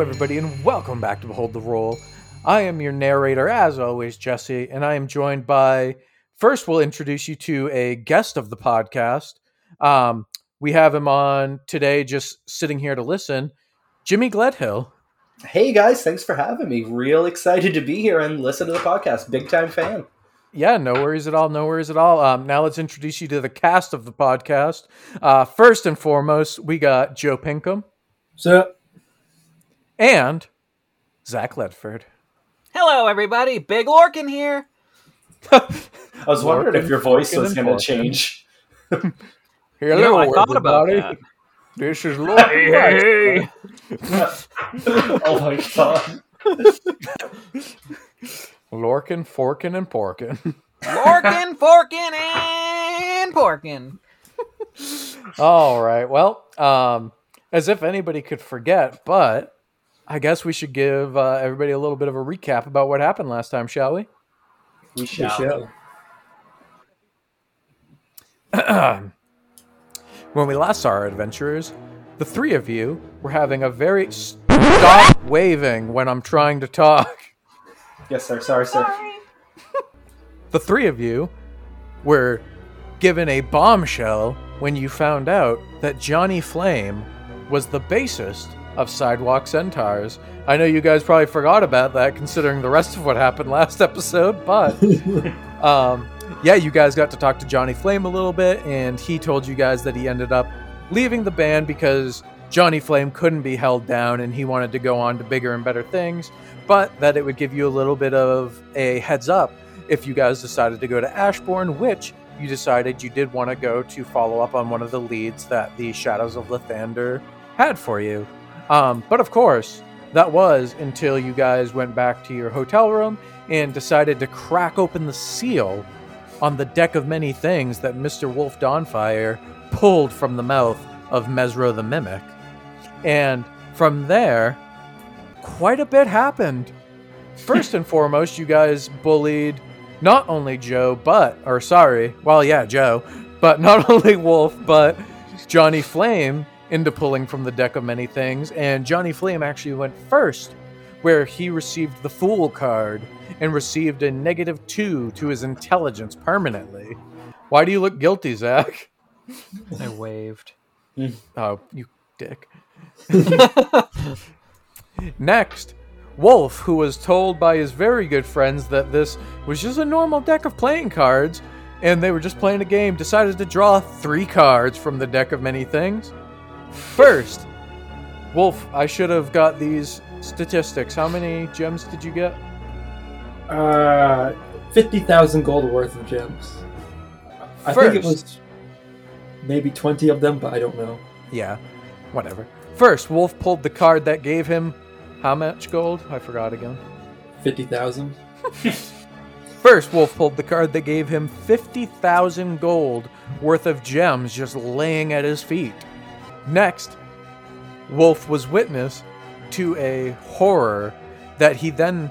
Hello, everybody, and welcome back to Behold the Roll. I am your narrator, as always, Jesse, and I am joined by. First, we'll introduce you to a guest of the podcast. Um, we have him on today, just sitting here to listen. Jimmy Gledhill. Hey guys, thanks for having me. Real excited to be here and listen to the podcast. Big time fan. Yeah, no worries at all. No worries at all. Um, now let's introduce you to the cast of the podcast. Uh, first and foremost, we got Joe Pinkham So, and Zack Ledford. Hello, everybody. Big Lorcan here. I was wondering if your voice Lorcan, was going to change. Hello, You know, I thought about everybody. that. This is Lord. Hey, oh my god. Lorkin, Forkin, and Porkin. Lorkin, Forkin, and Porkin. All right. Well, um, as if anybody could forget, but I guess we should give uh, everybody a little bit of a recap about what happened last time, shall we? We the shall. When we last saw our adventurers, the three of you were having a very stop waving when I'm trying to talk. Yes, sir. Sorry, sir. The three of you were given a bombshell when you found out that Johnny Flame was the bassist of Sidewalk Centaurs. I know you guys probably forgot about that considering the rest of what happened last episode, but um, yeah, you guys got to talk to Johnny Flame a little bit, and he told you guys that he ended up leaving the band because Johnny Flame couldn't be held down and he wanted to go on to bigger and better things, but that it would give you a little bit of a heads up if you guys decided to go to Ashbourne, which you decided you did want to go to follow up on one of the leads that the Shadows of Lathander had for you. Um, but of course, that was until you guys went back to your hotel room and decided to crack open the seal on the deck of many things that Mr. Wolf Dawnfire pulled from the mouth of Mesro the Mimic. And from there, quite a bit happened. First and foremost, you guys bullied not only Joe, but, or sorry, well, yeah, Joe, but not only Wolf, but Johnny Flame into pulling from the deck of many things. And Johnny Flame actually went first, where he received the Fool card and received a negative two to his intelligence permanently. Why do you look guilty, Zack? I waved. Oh, you dick. Next, Wolf, who was told by his very good friends that this was just a normal deck of playing cards and they were just playing a game, decided to draw three cards from the deck of many things. First, Wolf, I should have got these statistics. How many gems did you get? Uh, 50,000 gold worth of gems. I think it First. was maybe 20 of them, but I don't know. Yeah, whatever. First, Wolf pulled the card that gave him how much gold? I forgot again. 50,000? First, Wolf pulled the card that gave him 50,000 gold worth of gems just laying at his feet. Next, Wolf was witness to a horror that he then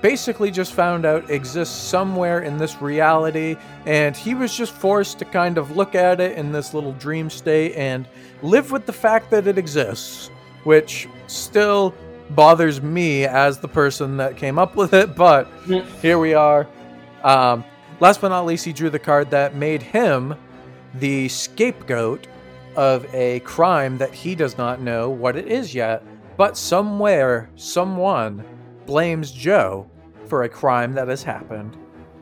basically just found out exists somewhere in this reality, and he was just forced to kind of look at it in this little dream state and live with the fact that it exists, which still bothers me as the person that came up with it, but here we are. Um, last but not least, he drew the card that made him the scapegoat of a crime that he does not know what it is yet, but somewhere, someone blames Joe for a crime that has happened.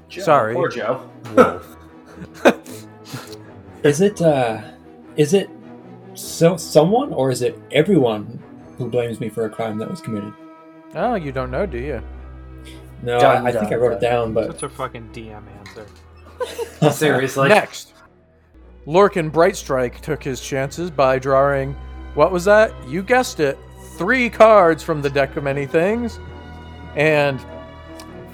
Joe, Sorry. Poor Joe. Is it, uh, is it so someone or is it everyone who blames me for a crime that was committed? Oh, you don't know, do you? No, Dun, I, I think I dun, wrote it down, but Such a fucking DM answer. Seriously. Next, Lorcan Brightstrike took his chances by drawing, what was that? You guessed it, three cards from the deck of many things. And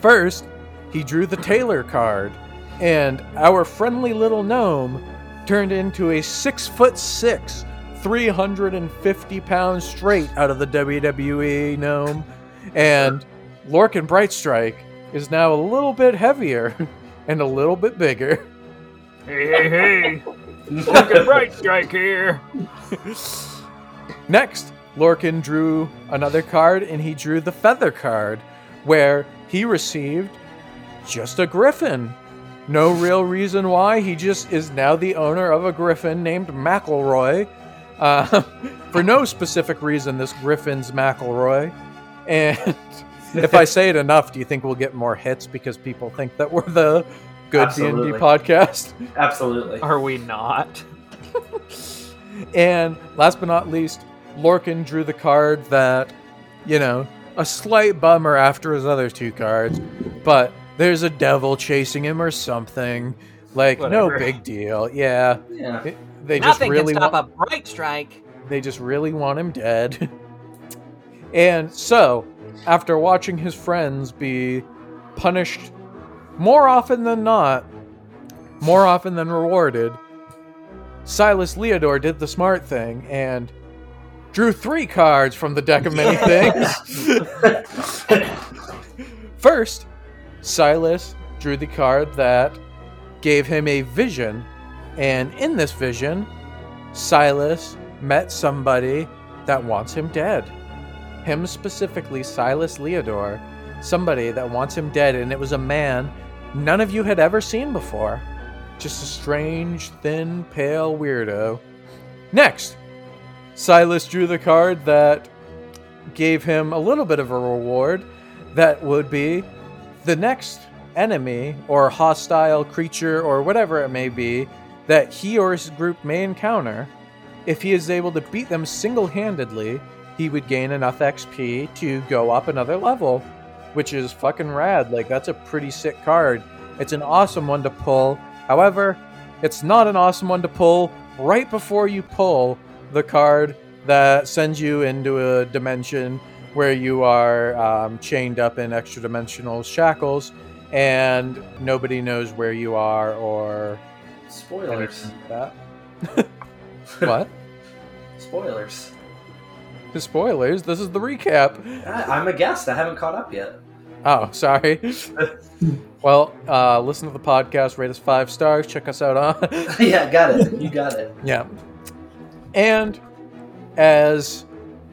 first, he drew the Taylor card, and our friendly little gnome turned into a six foot six, 350 pounds straight out of the WWE gnome. And Lorcan Brightstrike is now a little bit heavier and a little bit bigger. Hey, hey, hey. Lorcan Brightstrike here. Next, Lorcan drew another card and he drew the feather card, where he received just a griffin. No real reason why. He just is now the owner of a griffin named McElroy. Uh, for no specific reason, this griffin's McElroy. And if I say it enough, do you think we'll get more hits because people think that we're the good D&D podcast? Absolutely. Are we not? And last but not least, Lorcan drew the card that, you know, a slight bummer after his other two cards, but there's a devil chasing him or something. Like, no big deal. Yeah. Yeah. It- they just really can stop want, a bright strike. they just really want him dead. and so, after watching his friends be punished more often than not, more often than rewarded, Silas Leodore did the smart thing and drew three cards from the deck of many things. First, Silas drew the card that gave him a vision, and in this vision, Silas met somebody that wants him dead. Him specifically, Silas Leodore, somebody that wants him dead, and it was a man none of you had ever seen before. Just a strange, thin, pale weirdo. Next, Silas drew the card that gave him a little bit of a reward that would be the next enemy or hostile creature or whatever it may be that he or his group may encounter. If he is able to beat them single handedly, he would gain enough XP to go up another level, which is fucking rad. Like, that's a pretty sick card. It's an awesome one to pull. However, it's not an awesome one to pull right before you pull the card that sends you into a dimension where you are um, chained up in extra dimensional shackles and nobody knows where you are or Spoilers. like that. what? Spoilers. The spoilers. This is the recap. I, I'm a guest. I haven't caught up yet. Oh, sorry. well, uh, listen to the podcast, rate us five stars, check us out on. yeah, got it. You got it. yeah. And as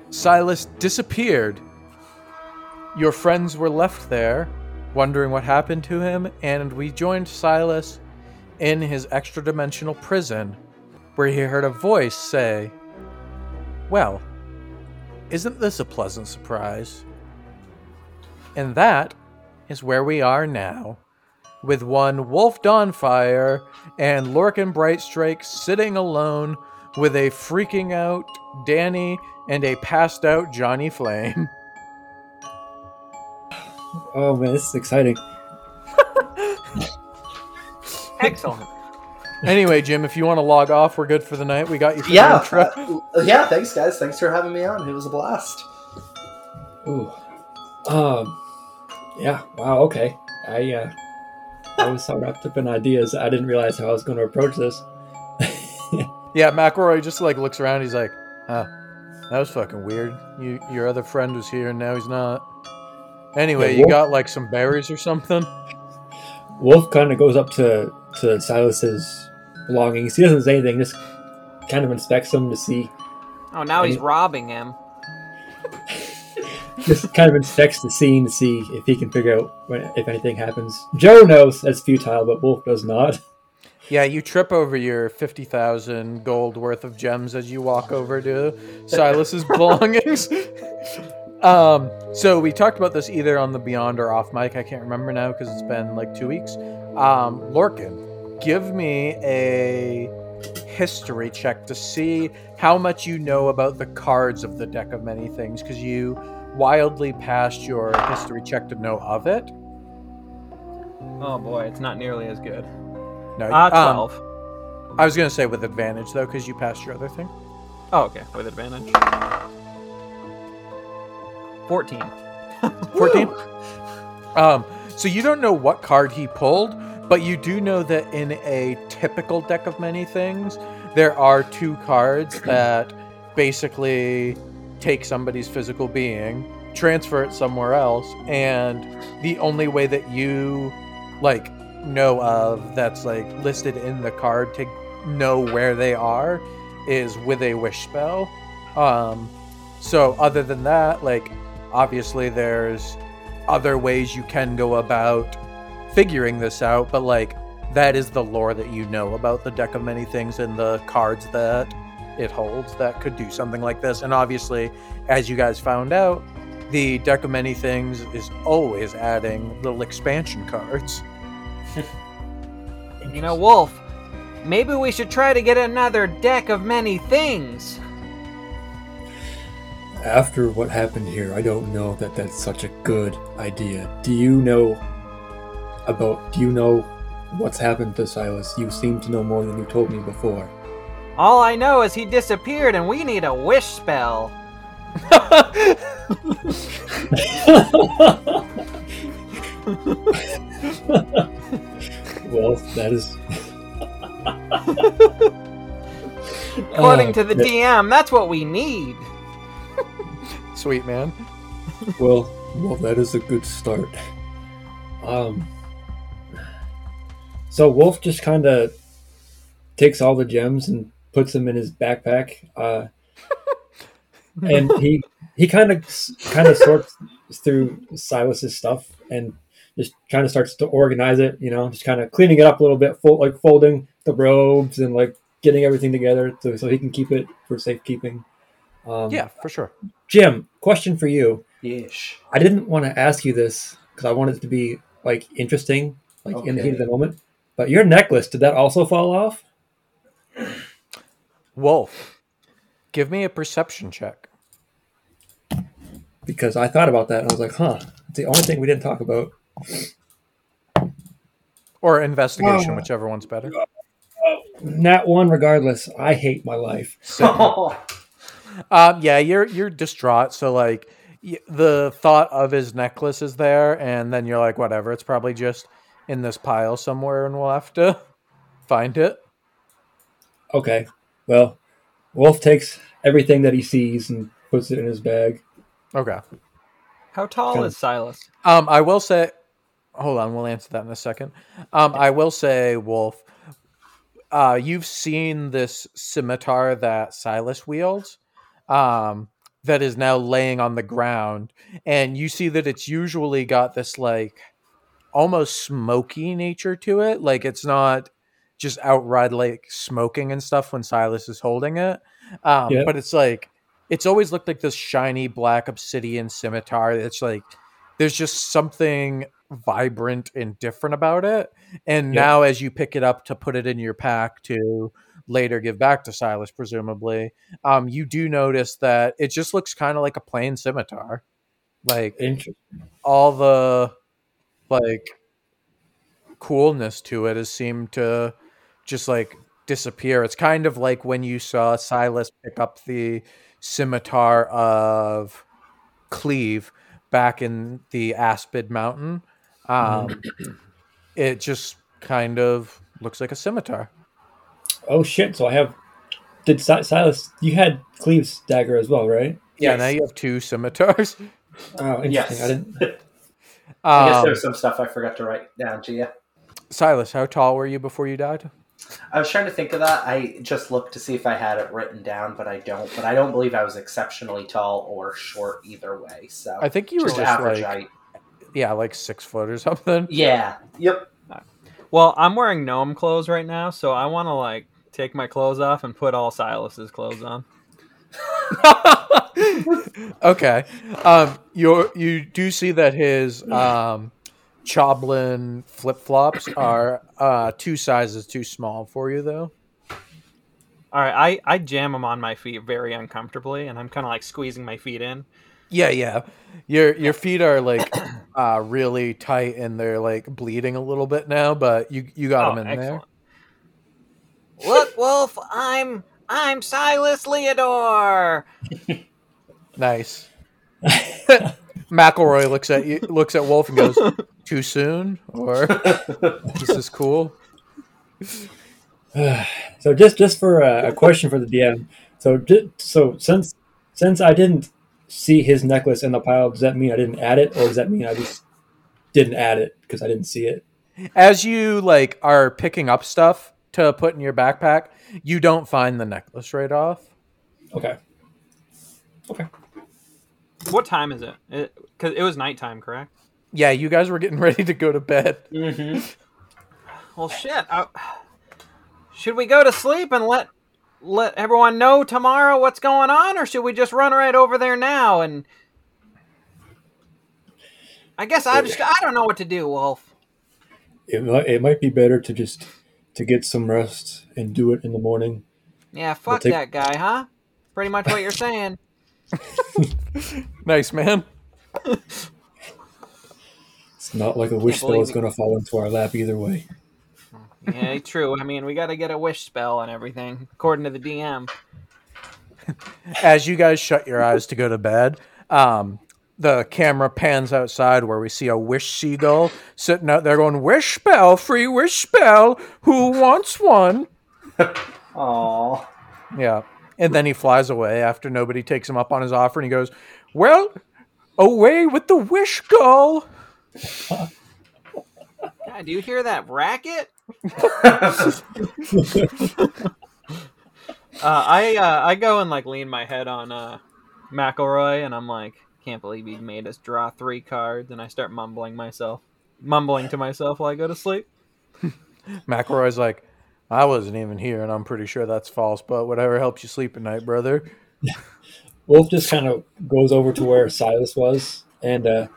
Silas disappeared, your friends were left there, wondering what happened to him, and we joined Silas in his extra dimensional prison, where he heard a voice say, Well, isn't this a pleasant surprise? And that is where we are now, with one Wolf Dawnfire and Lorcan Brightstrike sitting alone with a freaking out Danny and a passed out Johnny Flame. Oh man, this is exciting. Excellent. Anyway, Jim, if you want to log off, we're good for the night. We got you for Yeah. the uh, yeah. Thanks, guys. Thanks for having me on. It was a blast. Ooh. Um. Yeah. Wow. Okay. I uh, I was so wrapped up in ideas, I didn't realize how I was going to approach this. Yeah, McElroy just like looks around. He's like, "Huh, that was fucking weird. You, your other friend was here, and now he's not." Anyway, Yeah, you got like some berries or something. Wolf kind of goes up to to Silas's belongings. He doesn't say anything, just kind of inspects them to see. Oh, now he's robbing him. Just kind of inspects the scene to see if he can figure out when, if anything happens. Joe knows that's futile, but Wolf does not. Yeah, you trip over your 50,000 gold worth of gems as you walk over to Silas's belongings. um, so we talked about this either on the Beyond or off mic. I can't remember now because it's been like two weeks. Um, Lorcan, give me a history check to see how much you know about the cards of the deck of many things because you wildly past your history check to know of it. Oh boy, it's not nearly as good. No, Ah, um, 12. I was gonna say with advantage though, because you passed your other thing. oh, okay, with advantage. 14. Fourteen. Um, so you don't know what card he pulled, but you do know that in a typical deck of many things, there are two cards that basically take somebody's physical being, transfer it somewhere else, and the only way that you like know of that's like listed in the card to know where they are is with a wish spell. Um, So other than that, like obviously there's other ways you can go about figuring this out, but like that is the lore that you know about the deck of many things and the cards that it holds that could do something like this. And obviously, as you guys found out, the deck of many things is always adding little expansion cards. You know, Wolf, maybe we should try to get another deck of many things. After what happened here, I don't know that that's such a good idea. Do you know about? Do you know what's happened to Silas? You seem to know more than you told me before. All I know is he disappeared and we need a wish spell. Well, that is. According Uh, to the yeah, DM, that's what we need. Sweet man. Well, well, that is a good start. Um. So Wolf just kind of takes all the gems and puts them in his backpack, uh, and he he kind of kind of sorts through Silas's stuff and just kind of starts to organize it. You know, just kind of cleaning it up a little bit, fold, like folding the robes and like getting everything together so, so he can keep it for safekeeping. Um, Yeah, for sure. Jim, question for you. Yeesh. I didn't want to ask you this because I wanted it to be like interesting, like in the heat of the moment. But your necklace, did that also fall off? Wolf, give me a perception check. Because I thought about that and I was like, huh, it's the only thing we didn't talk about. Or investigation, Oh. whichever one's better. Nat one, regardless. I hate my life. So, um, yeah, you're you're distraught. So like y- the thought of his necklace is there, and then you're like, whatever. It's probably just in this pile somewhere, and we'll have to find it. Okay, well, Wolf takes everything that he sees and puts it in his bag. Okay. How tall Kind is Silas? Um, I will say, hold on, we'll answer that in a second. Um, I will say, Wolf, uh, you've seen this scimitar that Silas wields, um, that is now laying on the ground, and you see that it's usually got this like almost smoky nature to it. Like it's not just outright like smoking and stuff when Silas is holding it, um, but it's like it's always looked like this shiny black obsidian scimitar. It's like there's just something vibrant and different about it. And now, as you pick it up to put it in your pack to later give back to Silas, presumably, um, you do notice that it just looks kind of like a plain scimitar. Like all the like coolness to it has seemed to just like disappear. It's kind of like when you saw Silas pick up the scimitar of Cleve back in the Aspid Mountain. Um, it just kind of looks like a scimitar. Oh shit! So I have. Did Si- Silas? You had Cleve's dagger as well, right? Yeah, Yes. now you have two scimitars. Oh, interesting. Yes. I didn't. I guess Um, there's some stuff I forgot to write down to you. Silas, how tall were you before you died? I was trying to think of that. I just looked to see if I had it written down, but I don't. But I don't believe I was exceptionally tall or short either way. So I think you were just, just average like height. yeah, like six foot or something. Yeah. Yep. Well, I'm wearing gnome clothes right now, so I want to like take my clothes off and put all Silas's clothes on. okay. Um, you you do see that his um, Choblin flip flops are uh, two sizes too small for you, though. All right, I I jam them on my feet very uncomfortably, and I'm kind of like squeezing my feet in. Yeah, yeah. Your your feet are like uh, really tight and they're like bleeding a little bit now, but you you got Oh, them in there. Look, Wolf, I'm I'm Silas Leodore. Nice. McElroy looks at you, looks at Wolf and goes, "Too soon?" Or "This is cool." So just just for a, a question for the DM. So ju- so since since I didn't see his necklace in the pile, does that mean I didn't add it, or does that mean I just didn't add it because I didn't see it? As you like are picking up stuff to put in your backpack, you don't find the necklace right off. Okay. Okay. What time is it? Because it, was nighttime, correct? Yeah, you guys were getting ready to go to bed. Mm-hmm. Well, shit. I, should we go to sleep and let let everyone know tomorrow what's going on, or should we just run right over there now? And I guess I just I don't know what to do, Wolf. It might, it might be better to just to get some rest and do it in the morning. Yeah, fuck take... that guy, huh? Pretty much what you're saying. nice, man. It's not like a wish spell is going to fall into our lap either way. Yeah, true. I mean, we got to get a wish spell and everything, according to the DM. As you guys shut your eyes to go to bed, um, the camera pans outside where we see a wish seagull sitting out there going, Wish spell, free wish spell. Who wants one? Aww. Yeah. And then he flies away after nobody takes him up on his offer and he goes, Well, away with the wish gull. God, do you hear that racket? uh, I uh, I go and like lean my head on uh, McElroy and I'm like, can't believe he made us draw three cards, and I start mumbling myself, mumbling to myself while I go to sleep. McElroy's like, I wasn't even here, and I'm pretty sure that's false. But whatever helps you sleep at night, brother. Wolf just kind of goes over to where Silas was, and uh,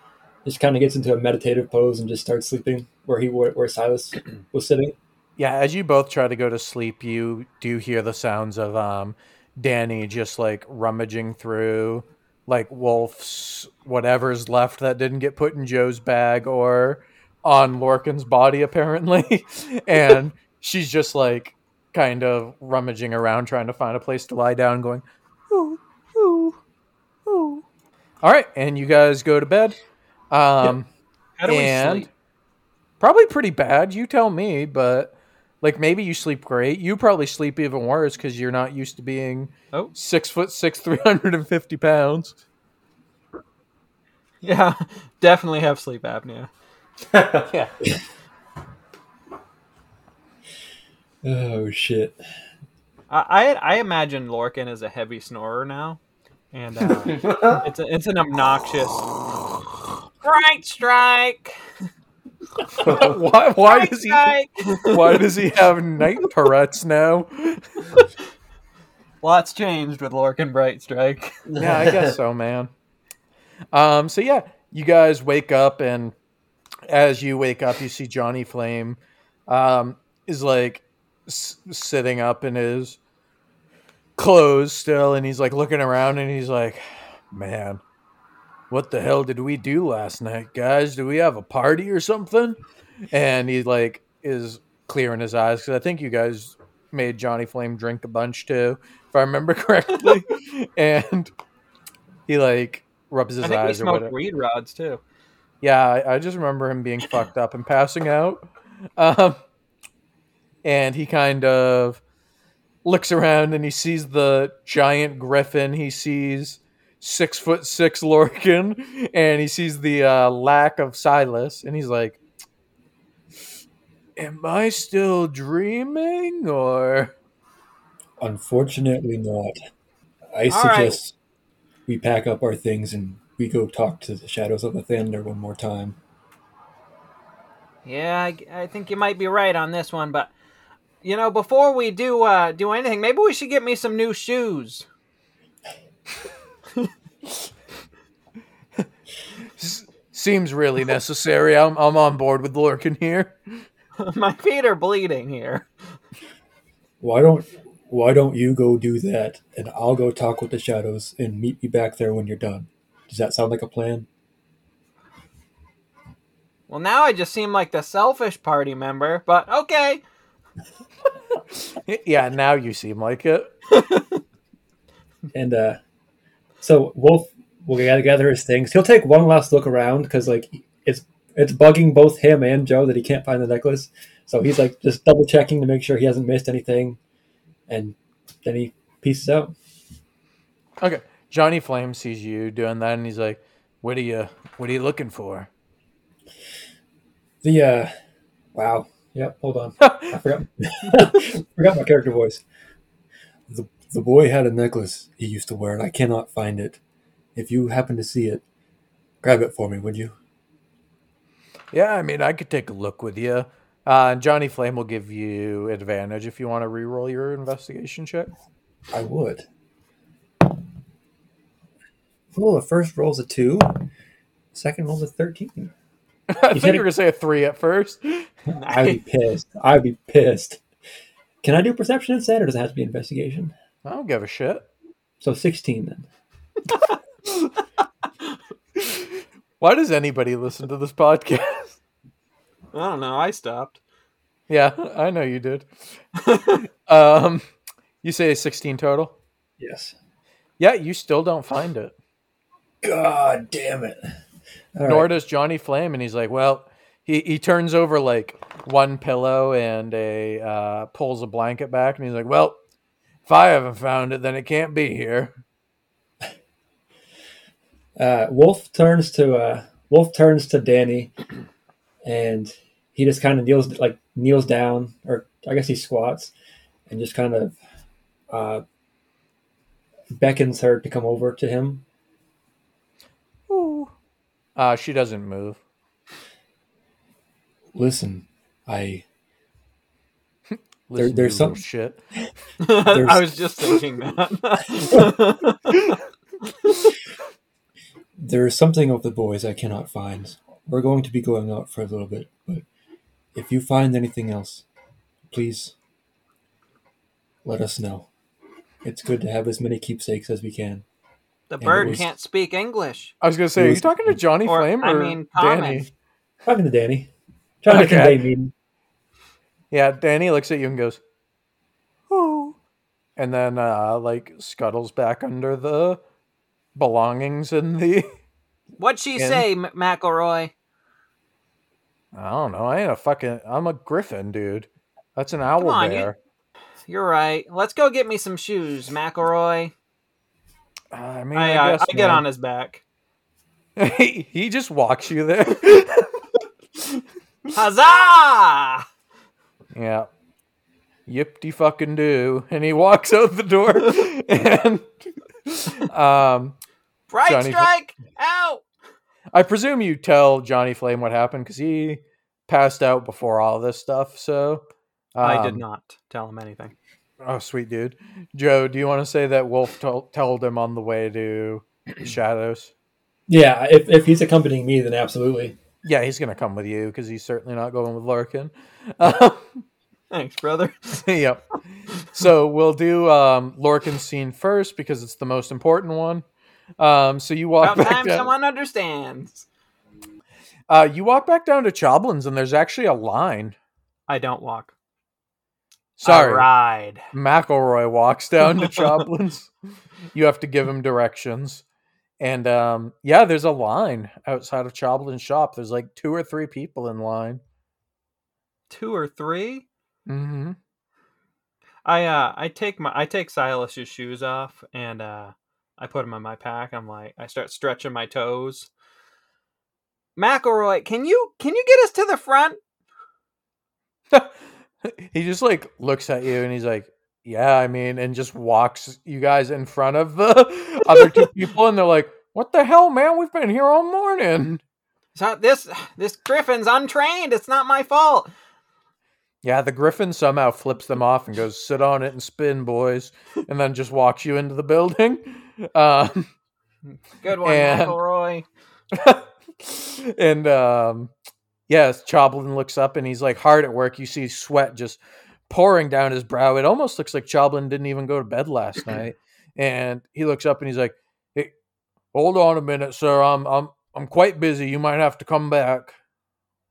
just kind of gets into a meditative pose and just starts sleeping where he where Silas was sitting. Yeah, as you both try to go to sleep, you do hear the sounds of um, Danny just like rummaging through like Wolf's whatever's left that didn't get put in Joe's bag or on Lorcan's body apparently, and she's just like kind of rummaging around trying to find a place to lie down, going, ooh, ooh, ooh. All right, and you guys go to bed. Um, How do we sleep? Probably pretty bad. You tell me, but like maybe you sleep great. You probably sleep even worse because you're not used to being oh. six foot six, three hundred and fifty pounds. Yeah, definitely have sleep apnea. yeah. Oh shit. I I imagine Lorcan is a heavy snorer now, and uh, it's a, it's an obnoxious bright strike. why why does he why does he have night Tourette's now? Lots changed with Lorcan Bright Strike. yeah, I guess so, man. Um, so yeah, you guys wake up, and as you wake up, you see Johnny Flame um, is like s- sitting up in his clothes still, and he's like looking around, and he's like, "Man, what the hell did we do last night, guys? Do we have a party or something? And he like is clearing his eyes because I think you guys made Johnny Flame drink a bunch too, if I remember correctly. and he like rubs his I think eyes. We smoked weed rods too. Yeah, I, I, just remember him being fucked up and passing out. Um, and he kind of looks around and he sees the giant griffin. He sees six foot six Lorcan, and he sees the uh, lack of Silas, and he's like, "Am I still dreaming, or?" Unfortunately, not. I All suggest right. we pack up our things and we go talk to the Shadows of Lathander one more time. Yeah, I, I think you might be right on this one, but you know, before we do uh, do anything, maybe we should get me some new shoes. Seems really necessary. I'm, I'm on board with Lorcan here. My feet are bleeding here. Why don't Why don't you go do that, and I'll go talk with the shadows and meet you back there when you're done. Does that sound like a plan? Well, now I just seem like the selfish party member, but okay. yeah, now you seem like it. and uh so Wolf will gather his things. He'll take one last look around because like it's it's bugging both him and Joe that he can't find the necklace. So he's like just double checking to make sure he hasn't missed anything, and then he pieces out. Okay, Johnny Flame sees you doing that, and he's like, "What are you? What are you looking for?" The uh, wow, yep. Hold on, I forgot forgot my character voice. The the boy had a necklace he used to wear, and I cannot find it. if you happen to see it, grab it for me, would you? Yeah, I mean, I could take a look with you. Uh, Johnny Flame will give you advantage if you want to re-roll your investigation check. I would. Oh, the first roll's a two. Second roll's a thirteen. I thought said you were gonna say a three at first. I'd be pissed. I'd be pissed. Can I do perception instead, or does it have to be investigation? I don't give a shit. So sixteen then. Why does anybody listen to this podcast? I don't know. I stopped. yeah, I know you did. um, you say sixteen total. Yes. Yeah, you still don't find it. God damn it. All Nor right. does Johnny Flame, and he's like, well, he, he turns over like one pillow and a uh, pulls a blanket back, and he's like, well, if I haven't found it, then it can't be here. Uh, Wolf turns to uh, Wolf turns to Danny, and he just kind of kneels like kneels down, or I guess he squats, and just kind of uh, beckons her to come over to him. Ooh. Uh, she doesn't move. Listen, I Listen, there's some- shit. I was just thinking that. there is something of the boys I cannot find. We're going to be going out for a little bit, but if you find anything else, please let us know. It's good to have as many keepsakes as we can. the it bird was- can't speak English. I was gonna say, It are you talking to Johnny Or, Flame I or mean, common. Danny? Talking to Danny, trying to convey meaning. Yeah, Danny looks at you and goes, "Oh," and then uh, like scuttles back under the belongings in the. What'd she In- say, M- McElroy? I don't know. I ain't a fucking. I'm a griffin, dude. That's an owl on, you- bear. You're right. Let's go get me some shoes, McElroy. I mean, I, I, uh, guess, I get on his back. he, he just walks you there. Huzzah! Yeah. Yipty fucking do, and he walks out the door, and um, Bright Johnny- strike out. I presume you tell Johnny Flame what happened because he passed out before all this stuff. So I did um, not tell him anything. Oh, sweet dude, Joe. Do you want to say that Wolf told told him on the way to Shadows? Yeah, if, if he's accompanying me, then absolutely. Yeah, he's gonna come with you because he's certainly not going with Larkin. Um, Thanks, brother. yep. So we'll do um, Lorcan's scene first because it's the most important one. Um, so you walk About time down. someone understands. Uh, you walk back down to Choblin's, and there's actually a line. I don't walk. Sorry, I ride. McElroy walks down to Choblin's. you have to give him directions. And um, yeah, there's a line outside of Choblin's shop. There's like two or three people in line. Two or three. Mm-hmm. I uh I take my I take Silas's shoes off and uh I put them in my pack. I'm like I start stretching my toes. McElroy, can you can you get us to the front? he just like looks at you and he's like, "Yeah, I mean," and just walks you guys in front of the other two people, and they're like, "What the hell, man? We've been here all morning." So this this griffin's untrained. It's not my fault. Yeah, the griffin somehow flips them off and goes, "Sit on it and spin, boys," and then just walks you into the building. Um, Good one, And- McElroy. and um, yes, Choblin looks up and he's like hard at work. You see sweat just pouring down his brow. It almost looks like Choblin didn't even go to bed last night. And he looks up and he's like, "Hey, hold on a minute, sir. I'm I'm I'm quite busy. You might have to come back."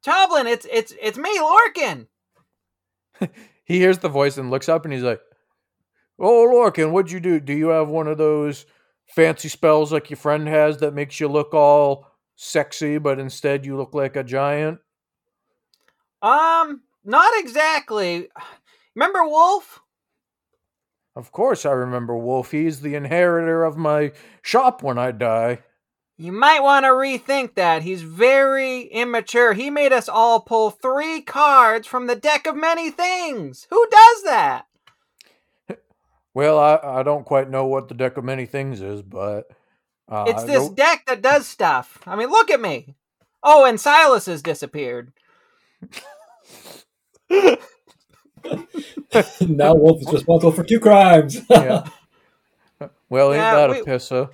Choblin, it's it's it's me, Lorcan. He hears the voice and looks up and he's like, "Oh, Lorcan, what'd you do? Do you have one of those fancy spells like your friend has that makes you look all sexy, but instead you look like a giant?" Um, not exactly. Remember Wolf? Of course, I remember Wolf. He's the inheritor of my shop when I die. You might want to rethink that. He's very immature. He made us all pull three cards from the deck of many things. Who does that? Well, I, I don't quite know what the deck of many things is, but Uh, It's this deck that does stuff. I mean, look at me. Oh, and Silas has disappeared. now Wolf is responsible for two crimes. yeah. Well, ain't Yeah, that we- a pisser?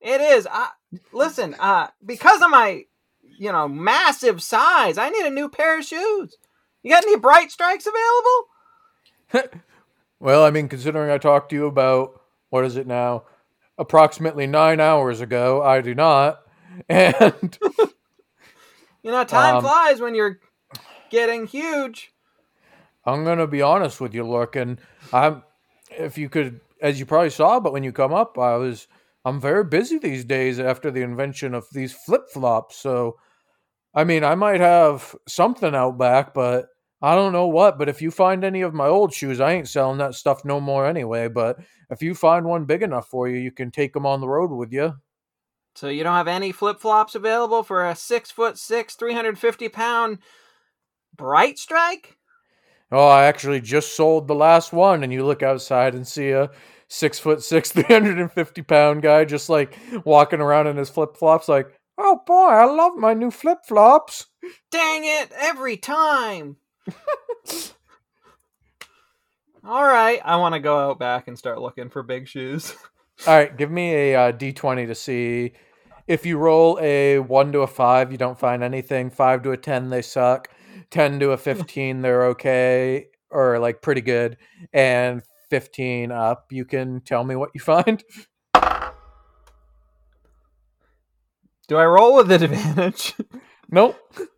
It is. I, listen, uh, because of my, you know, massive size, I need a new pair of shoes. You got any bright strikes available? Well, I mean, considering I talked to you about what is it now, approximately nine hours ago, I do not. And You know, time Um, flies when you're getting huge. I'm gonna be honest with you, Lurkin. I'm, if you could, as you probably saw, but when you come up, I was, I'm very busy these days after the invention of these flip flops. So, I mean, I might have something out back, but I don't know what. But if you find any of my old shoes, I ain't selling that stuff no more anyway. But if you find one big enough for you, you can take them on the road with you. So you don't have any flip flops available for a six foot six, three hundred fifty pound bright strike? Oh, I actually just sold the last one, and you look outside and see a six foot six, three hundred and fifty pound guy just like walking around in his flip flops, like, oh boy, I love my new flip flops. Dang it! Every time. All right, I want to go out back and start looking for big shoes. All right, give me a uh, d20 to see if you roll a one to a five, you don't find anything. Five to a ten, they suck. Ten to a fifteen, they're okay or like pretty good, and fifteen up, you can tell me what you find. Do I roll with an advantage? Nope.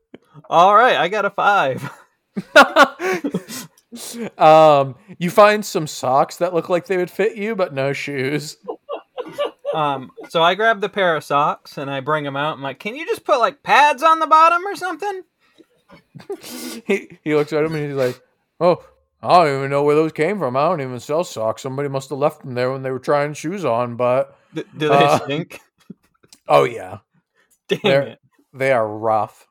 All right, I got a five. um, you find some socks that look like they would fit you, but no shoes. Um, so I grab the pair of socks and I bring them out. I'm like, can you just put like pads on the bottom or something? He he looks at him and he's like, "Oh, I don't even know where those came from. I don't even sell socks. Somebody must have left them there when they were trying shoes on." But D- do they Uh, stink? oh yeah, Dang they're- it! they are rough.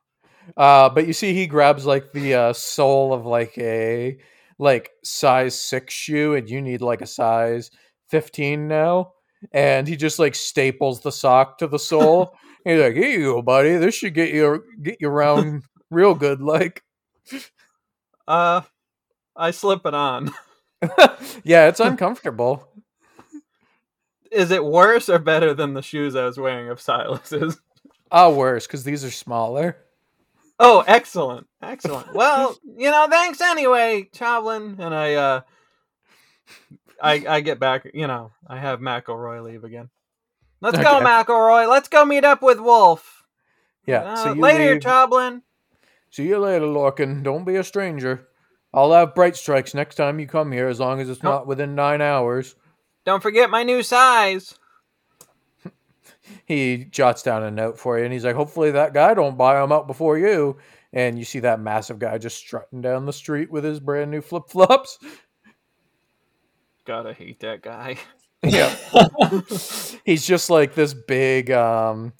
Uh, but you see, he grabs like the uh, sole of like a like size six shoe, and you need like a size fifteen now. And he just like staples the sock to the sole. He's like, "Here you go, buddy. This should get you get you around real good." Like, Uh, I slip it on. yeah, it's uncomfortable. Is it worse or better than the shoes I was wearing of Silas's? Ah, worse because these are smaller. Oh, excellent, excellent. Well, you know, thanks anyway, Choblin. And I, uh, I, I get back. You know, I have McElroy leave again. Let's go, Okay. McElroy. Let's go meet up with Wolf. Yeah. Uh, so later, leave. Choblin. See you later, Lorcan. Don't be a stranger. I'll have bright strikes next time you come here, as long as it's Nope. not within nine hours. Don't forget my new size. He jots down a note for you, and he's like, "Hopefully that guy don't buy them out before you." And you see that massive guy just strutting down the street with his brand new flip flops. Gotta hate that guy. yeah, he's just like this big. um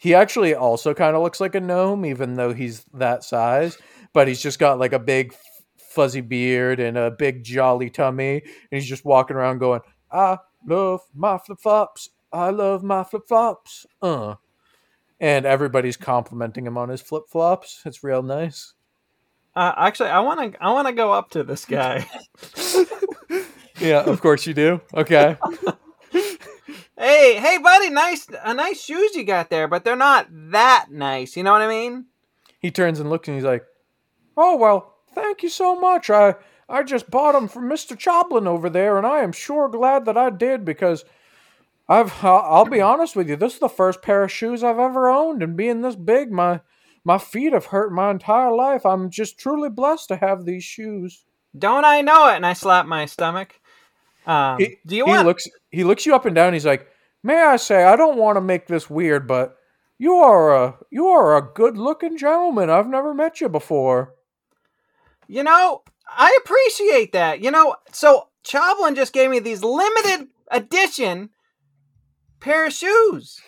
He actually also kind of looks like a gnome, even though he's that size. But he's just got like a big fuzzy beard and a big jolly tummy, and he's just walking around going, "I love my flip flops. I love my flip flops." Uh, and everybody's complimenting him on his flip flops. It's real nice. Uh, actually, I want to. I want to go up to this guy. Yeah, of course you do. Okay. hey, hey, buddy, nice, uh, nice shoes you got there, but they're not that nice. You know what I mean? he turns and looks and he's like, "Oh well, thank you so much. I I just bought them from Mister Choblin over there, and I am sure glad that I did because I've I'll, I'll be honest with you. This is the first pair of shoes I've ever owned, and being this big, my my feet have hurt my entire life. I'm just truly blessed to have these shoes." Don't I know it? And I slap my stomach. Um, He, do you he looks he looks you up and down. He's like, "May I say, I don't want to make this weird, but you are a you are a good looking gentleman. I've never met you before." You know, I appreciate that. You know, so Choblin just gave me these limited edition pair of shoes.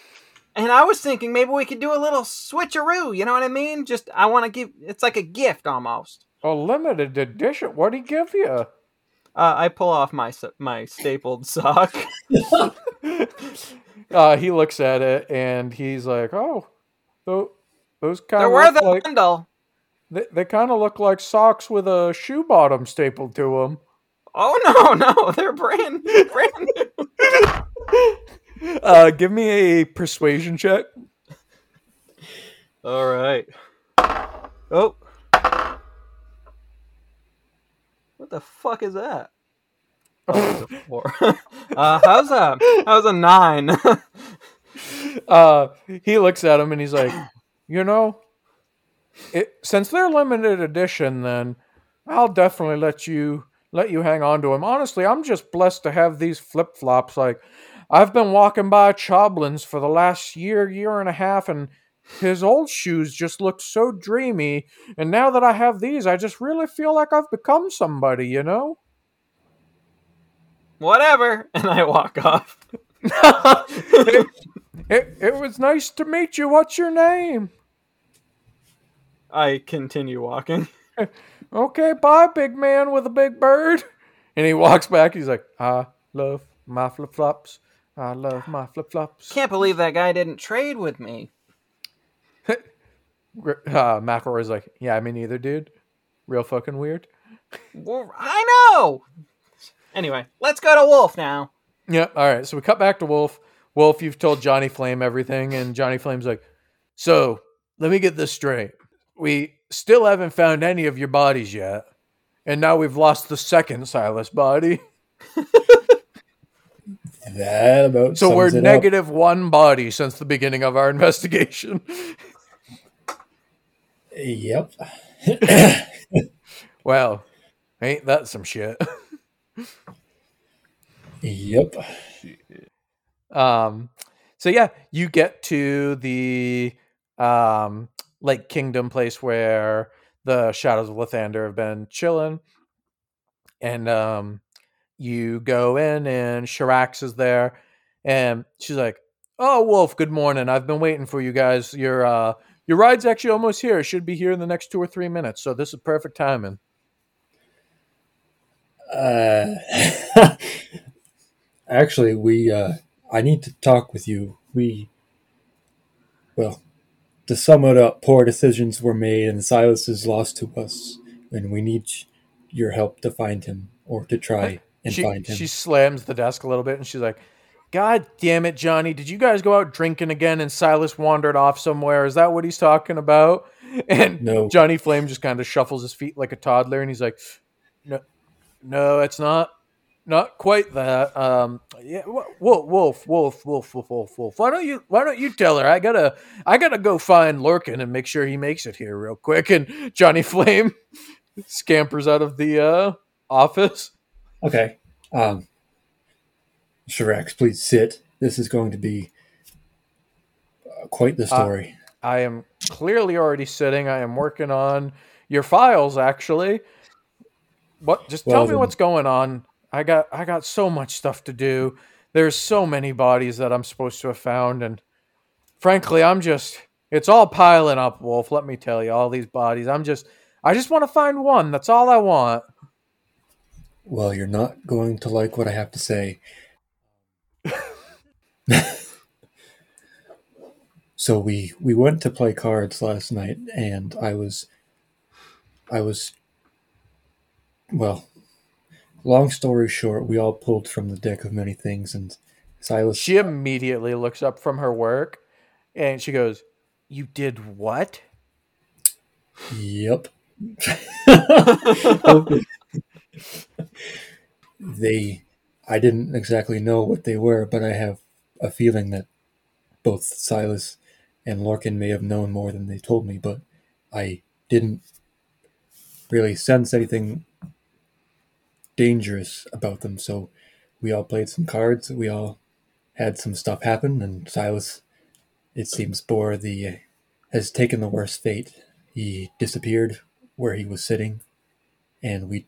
And I was thinking maybe we could do a little switcheroo, you know what I mean? Just I want to give it's like a gift almost. A limited edition. What'd he give you? Uh, I pull off my my stapled sock. uh, he looks at it and he's like, "Oh, those, those kind of worth look like bundle. they, they kind of look like socks with a shoe bottom stapled to them." Oh no, no, they're brand brand new. Uh, give me a persuasion check. All right. Oh. What the fuck is that? Oh, it's a four. uh, how's a how's a nine? uh, he looks at him and he's like, "You know, it, since they're limited edition, then I'll definitely let you let you hang on to them. Honestly, I'm just blessed to have these flip flops. Like, I've been walking by Choblin's for the last year, year and a half, and his old shoes just looked so dreamy. And now that I have these, I just really feel like I've become somebody. You know." Whatever. And I walk off. it, it, it was nice to meet you. What's your name? I continue walking. Okay, bye, big man with a big bird. And he walks back. He's like, I love my flip flops. I love my flip flops. Can't believe that guy didn't trade with me. Uh, McElroy's like, Yeah, me neither, dude. Real fucking weird. Well, I know. Anyway, let's go to Wolf now. Yeah, all right. So we cut back to Wolf. Wolf, you've told Johnny Flame everything. And Johnny Flame's like, So let me get this straight. We still haven't found any of your bodies yet. And now we've lost the second Silas body. That about So we're sums it up. negative one body since the beginning of our investigation. Yep. Well, ain't that some shit? Yep. Um, so yeah, you get to the um Lake Kingdom place where the Shadows of Lathander have been chilling, and um, you go in and Shirax is there, and she's like, "Oh, Wolf, good morning. I've been waiting for you guys. Your uh, your ride's actually almost here. It should be here in the next two or three minutes. So this is perfect timing." Uh, actually, we. Uh, I need to talk with you. We. Well, to sum it up, poor decisions were made, and Silas is lost to us, and we need your help to find him or to try and she, find him. she slams the desk a little bit and she's like, God damn it, Johnny. Did you guys go out drinking again and Silas wandered off somewhere? Is that what he's talking about? And No. Johnny Flame just kind of shuffles his feet like a toddler and he's like, No, no, it's not. Not quite that. Um, yeah, Wolf, Wolf, Wolf, Wolf, Wolf, Wolf, Wolf. Why don't you? Why don't you tell her? I gotta, I gotta go find Lorcan and make sure he makes it here real quick. And Johnny Flame scampers out of the uh, office. Okay. Um, Shirax, please sit. This is going to be uh, quite the story. I am clearly already sitting. I am working on your files actually. What just Well tell me what's going on. I got I got so much stuff to do. There's so many bodies that I'm supposed to have found and frankly, I'm just it's all piling up, Wolf, let me tell you, all these bodies. I'm just I just want to find one. That's all I want. well, you're not going to like what I have to say. so we we went to play cards last night, and I was I was well. Long story short, we all pulled from the deck of many things, and Silas. She immediately looks up from her work and she goes, "You did what?" Yep. they, I didn't exactly know what they were, but I have a feeling that both Silas and Lorcan may have known more than they told me, but I didn't really sense anything dangerous about them. So we all played some cards. We all had some stuff happen, and Silas, it seems, bore the has taken the worst fate. He disappeared where he was sitting, and we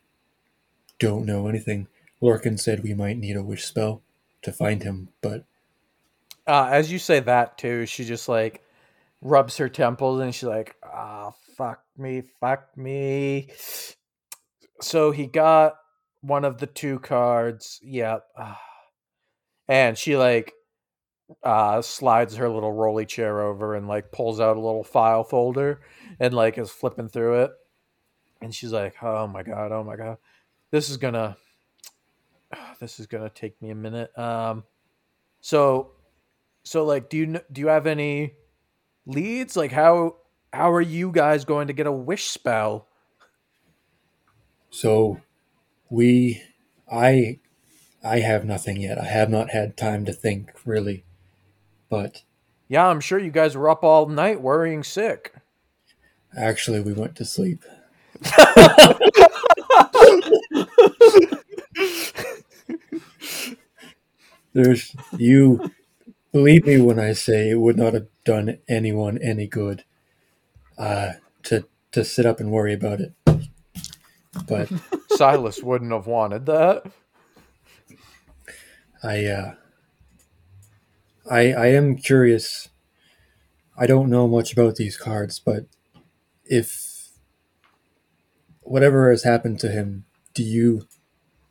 don't know anything. Lorcan said we might need a wish spell to find him, but uh, as you say that too, she just like rubs her temples and she's like, "Ah, fuck me, fuck me." So he got one of the two cards. Yep. Ah. And she like uh, slides her little rolly chair over and like pulls out a little file folder and like is flipping through it. And she's like, "Oh my god, oh my god, this is gonna, this is gonna take me a minute." Um, so, so like, do you do you have any leads? Like, how how are you guys going to get a wish spell? So we I I have nothing yet. I have not had time to think really. But Yeah, I'm sure you guys were up all night worrying sick. actually we went to sleep. There's you believe me when I say it would not have done anyone any good uh, to to sit up and worry about it. But Silas wouldn't have wanted that. I uh, I I am curious. I don't know much about these cards, but if whatever has happened to him, do you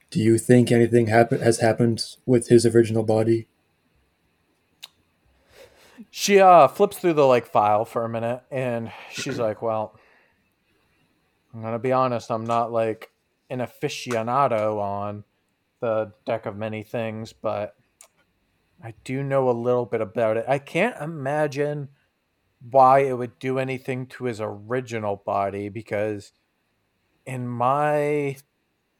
do you think anything happen has happened with his original body? She uh flips through the like file for a minute and she's like, "Well, I'm going to be honest, I'm not like an aficionado on the deck of many things, but I do know a little bit about it. I can't imagine why it would do anything to his original body because in my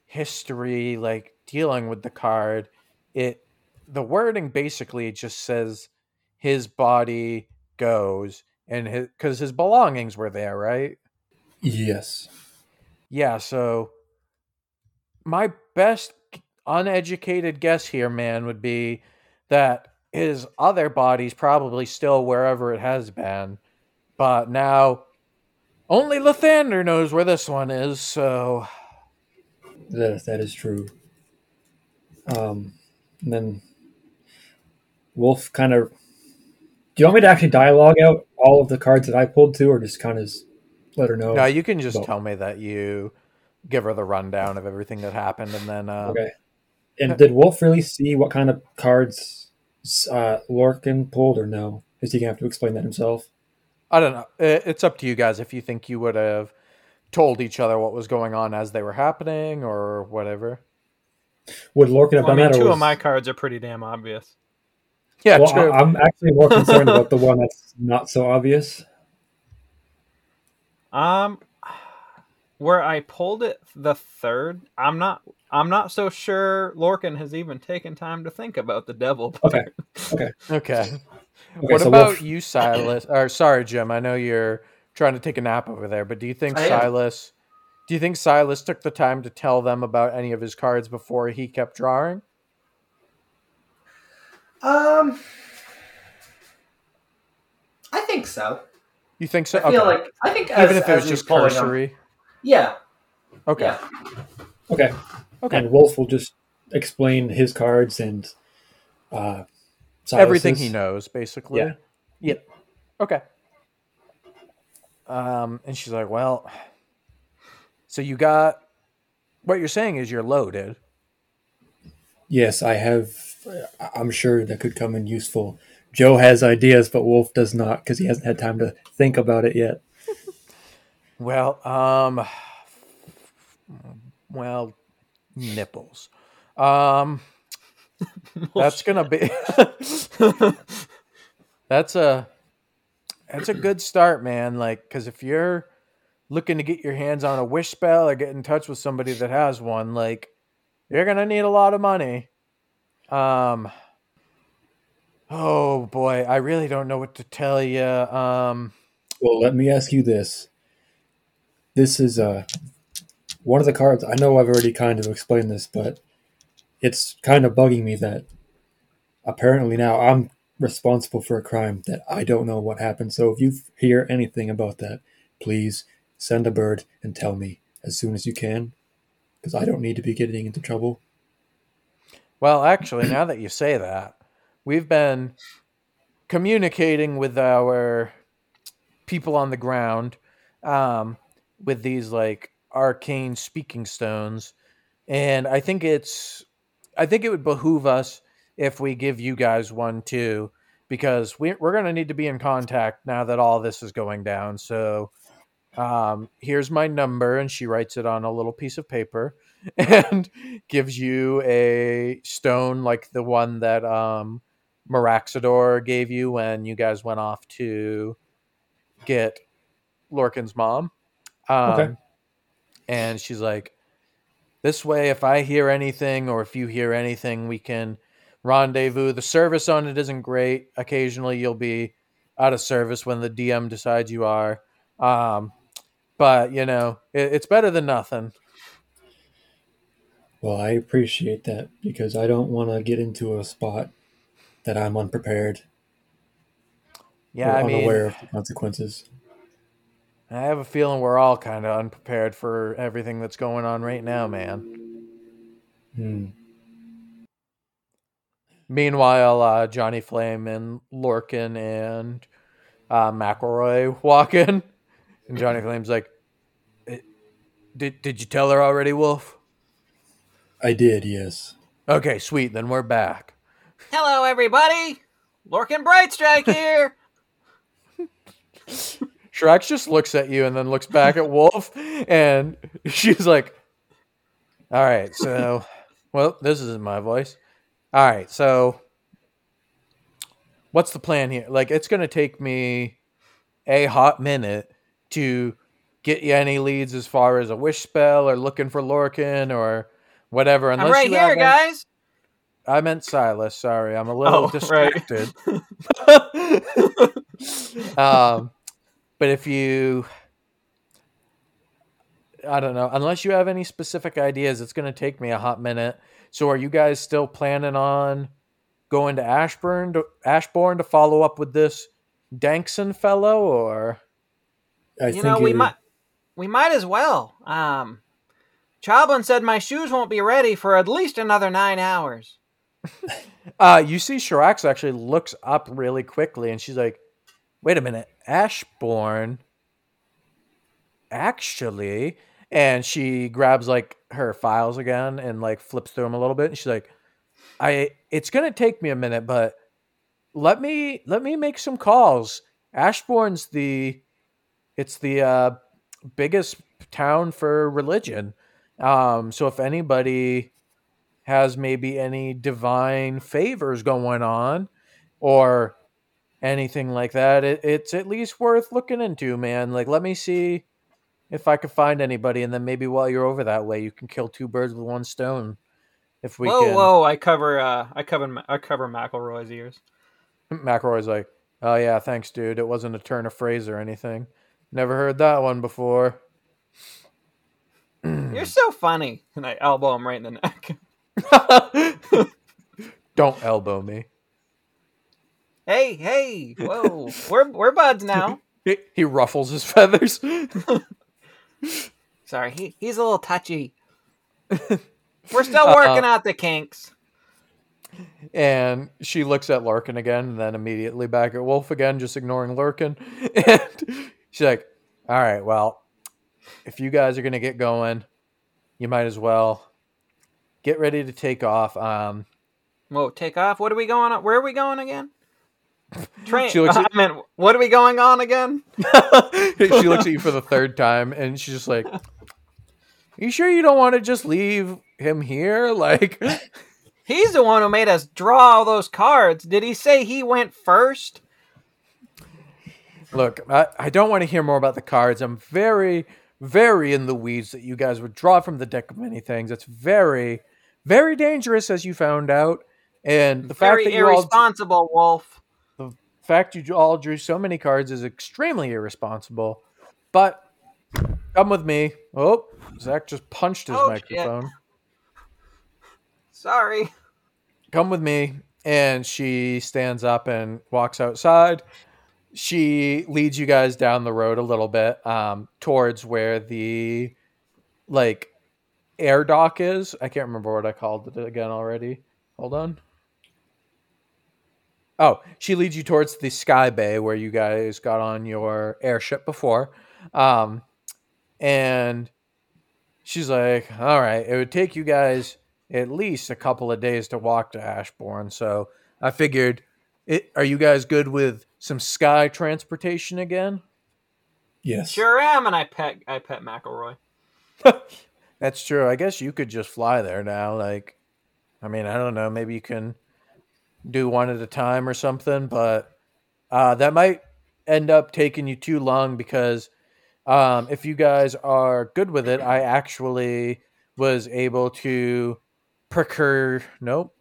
history like dealing with the card, it the wording basically just says his body goes and his cuz his belongings were there, right? Yes. Yeah, so my best uneducated guess here, man, would be that his other body's probably still wherever it has been. But now only Lathander knows where this one is, so That that is true. Um, and then Wolf kind of. Do you want me to actually dialogue out all of the cards that I pulled too, or just kind of let her know? no, you can just Well- tell me that you give her the rundown of everything that happened and then uh Okay. And did Wolf really see what kind of cards uh, Lorcan pulled, or no? Is he gonna have to explain that himself? I don't know. It's up to you guys if you think you would have told each other what was going on as they were happening or whatever. Would Lorcan have Well, I done mean, that? two was- of my cards are pretty damn obvious. Yeah, well, true. I, I'm actually more concerned about the one that's not so obvious. Um, where I pulled it the third, I'm not. I'm not so sure Lorcan has even taken time to think about the devil. Okay. Okay. Okay, what so about Wolf- you, Silas? or sorry, Jim. I know you're trying to take a nap over there, but do you think I am. Silas? Do you think Silas took the time to tell them about any of his cards before he kept drawing? Um, I think so. You think so? I feel Okay. like I think as, even if it was just pulling 'em- cursory. Yeah, Okay. yeah. Okay. Okay. And Wolf will just explain his cards and uh, Everything he knows, basically. Yeah. Yeah. Okay. Um, and she's like, "Well, so you got what you're saying is you're loaded." Yes, I have. I'm sure that could come in useful. Joe has ideas, but Wolf does not because he hasn't had time to think about it yet. Well, um, well, nipples. Um, that's gonna be. that's a. That's a good start, man. Like, because if you're looking to get your hands on a wish spell or get in touch with somebody that has one, like, you're gonna need a lot of money. Um. Oh boy, I really don't know what to tell you. Um. Well, let me ask you this. This is uh, one of the cards. I know I've already kind of explained this, but it's kind of bugging me that apparently now I'm responsible for a crime that I don't know what happened. So if you hear anything about that, please send a bird and tell me as soon as you can, because I don't need to be getting into trouble. Well, actually, now that you say that, we've been communicating with our people on the ground um, with these like arcane speaking stones, and I think it's, I think it would behoove us if we give you guys one too, because we, we're going to need to be in contact now that all this is going down. So um, here's my number. And she writes it on a little piece of paper and gives you a stone like the one that um, Maraxidor gave you when you guys went off to get Lorcan's mom. Um, Okay. And she's like, this way, if I hear anything or if you hear anything, we can rendezvous. The service on it isn't great. Occasionally, you'll be out of service when the DM decides you are. Um, but, you know, it, it's better than nothing. Well, I appreciate that because I don't want to get into a spot that I'm unprepared Yeah, or I mean, unaware of the consequences. I have a feeling we're all kind of unprepared for everything that's going on right now, man. Hmm. Meanwhile, uh, Johnny Flame and Lorcan and uh, McElroy walk in, and Johnny Flame's like, "Eh, "Did did you tell her already, Wolf?" I did, yes. Okay, sweet. Then we're back. Hello, everybody. Lorcan Brightstrike here. Shirax just looks at you and then looks back at Wolf, and she's like, "All right, so, well, this isn't my voice. All right, so, what's the plan here? Like, it's gonna take me a hot minute to get you any leads as far as a wish spell or looking for Lorcan or whatever. I'm right you here, guys. I meant Silas. Sorry, I'm a little Oh, distracted. um, but if you, I don't know, unless you have any specific ideas, it's going to take me a hot minute. So, are you guys still planning on going to Ashburn to Ashbourne to follow up with this Dankson fellow, or I you think know, we it- might we might as well. Um, Choblin said my shoes won't be ready for at least another nine hours. uh, you see Shirax actually looks up really quickly, and she's like, "Wait a minute, Ashbourne." Actually, and she grabs like her files again and like flips through them a little bit, and she's like, "I it's gonna take me a minute, but let me let me make some calls. Ashbourne's the it's the uh, biggest town for religion, um, so if anybody." has maybe any divine favors going on or anything like that, it, it's at least worth looking into, man. Like, let me see if I could find anybody, and then maybe while you're over that way, you can kill two birds with one stone. If we whoa, can. whoa! I cover uh, I cover I cover McElroy's ears. McElroy's like, oh yeah, thanks, dude. It wasn't a turn of phrase or anything. Never heard that one before. You're so funny, and I elbow him right in the neck. Don't elbow me. Hey, hey, whoa! we're we're buds now. He, he ruffles his feathers. Sorry, he, he's a little touchy. We're still working out the kinks. And she looks at Lorcan again, and then immediately back at Wolf again, just ignoring Lorcan. And she's like, "All right, well, if you guys are gonna get going, you might as well get ready to take off." Um, Whoa, take off. What are we going on? Where are we going again? Train. She looks at- I meant, what are we going on again? she looks at you for the third time, and she's just like, "You sure you don't want to just leave him here?" Like, He's the one who made us draw all those cards. Did he say he went first? Look, I, I don't want to hear more about the cards. I'm very, very in the weeds that you guys would draw from the deck of many things. It's very, very dangerous, as you found out. And the fact that you all, irresponsible, Wolf. Fact you all drew so many cards is extremely irresponsible. But come with me. Oh, Zach just punched his Oh, shit. microphone. Sorry. come with me and she stands up and walks outside she leads you guys down the road a little bit um, towards where the like air dock is i can't remember what i called it again already hold on oh she leads you towards the sky bay where you guys got on your airship before um, and she's like all right it would take you guys at least a couple of days to walk to Ashbourne. So I figured it, are you guys good with some sky transportation again? Yes. Sure am, and I pet I pet McElroy. That's true. I guess you could just fly there now. Like, I mean, I don't know. Maybe you can do one at a time or something, but uh, that might end up taking you too long because um, if you guys are good with it, I actually was able to procure. Nope.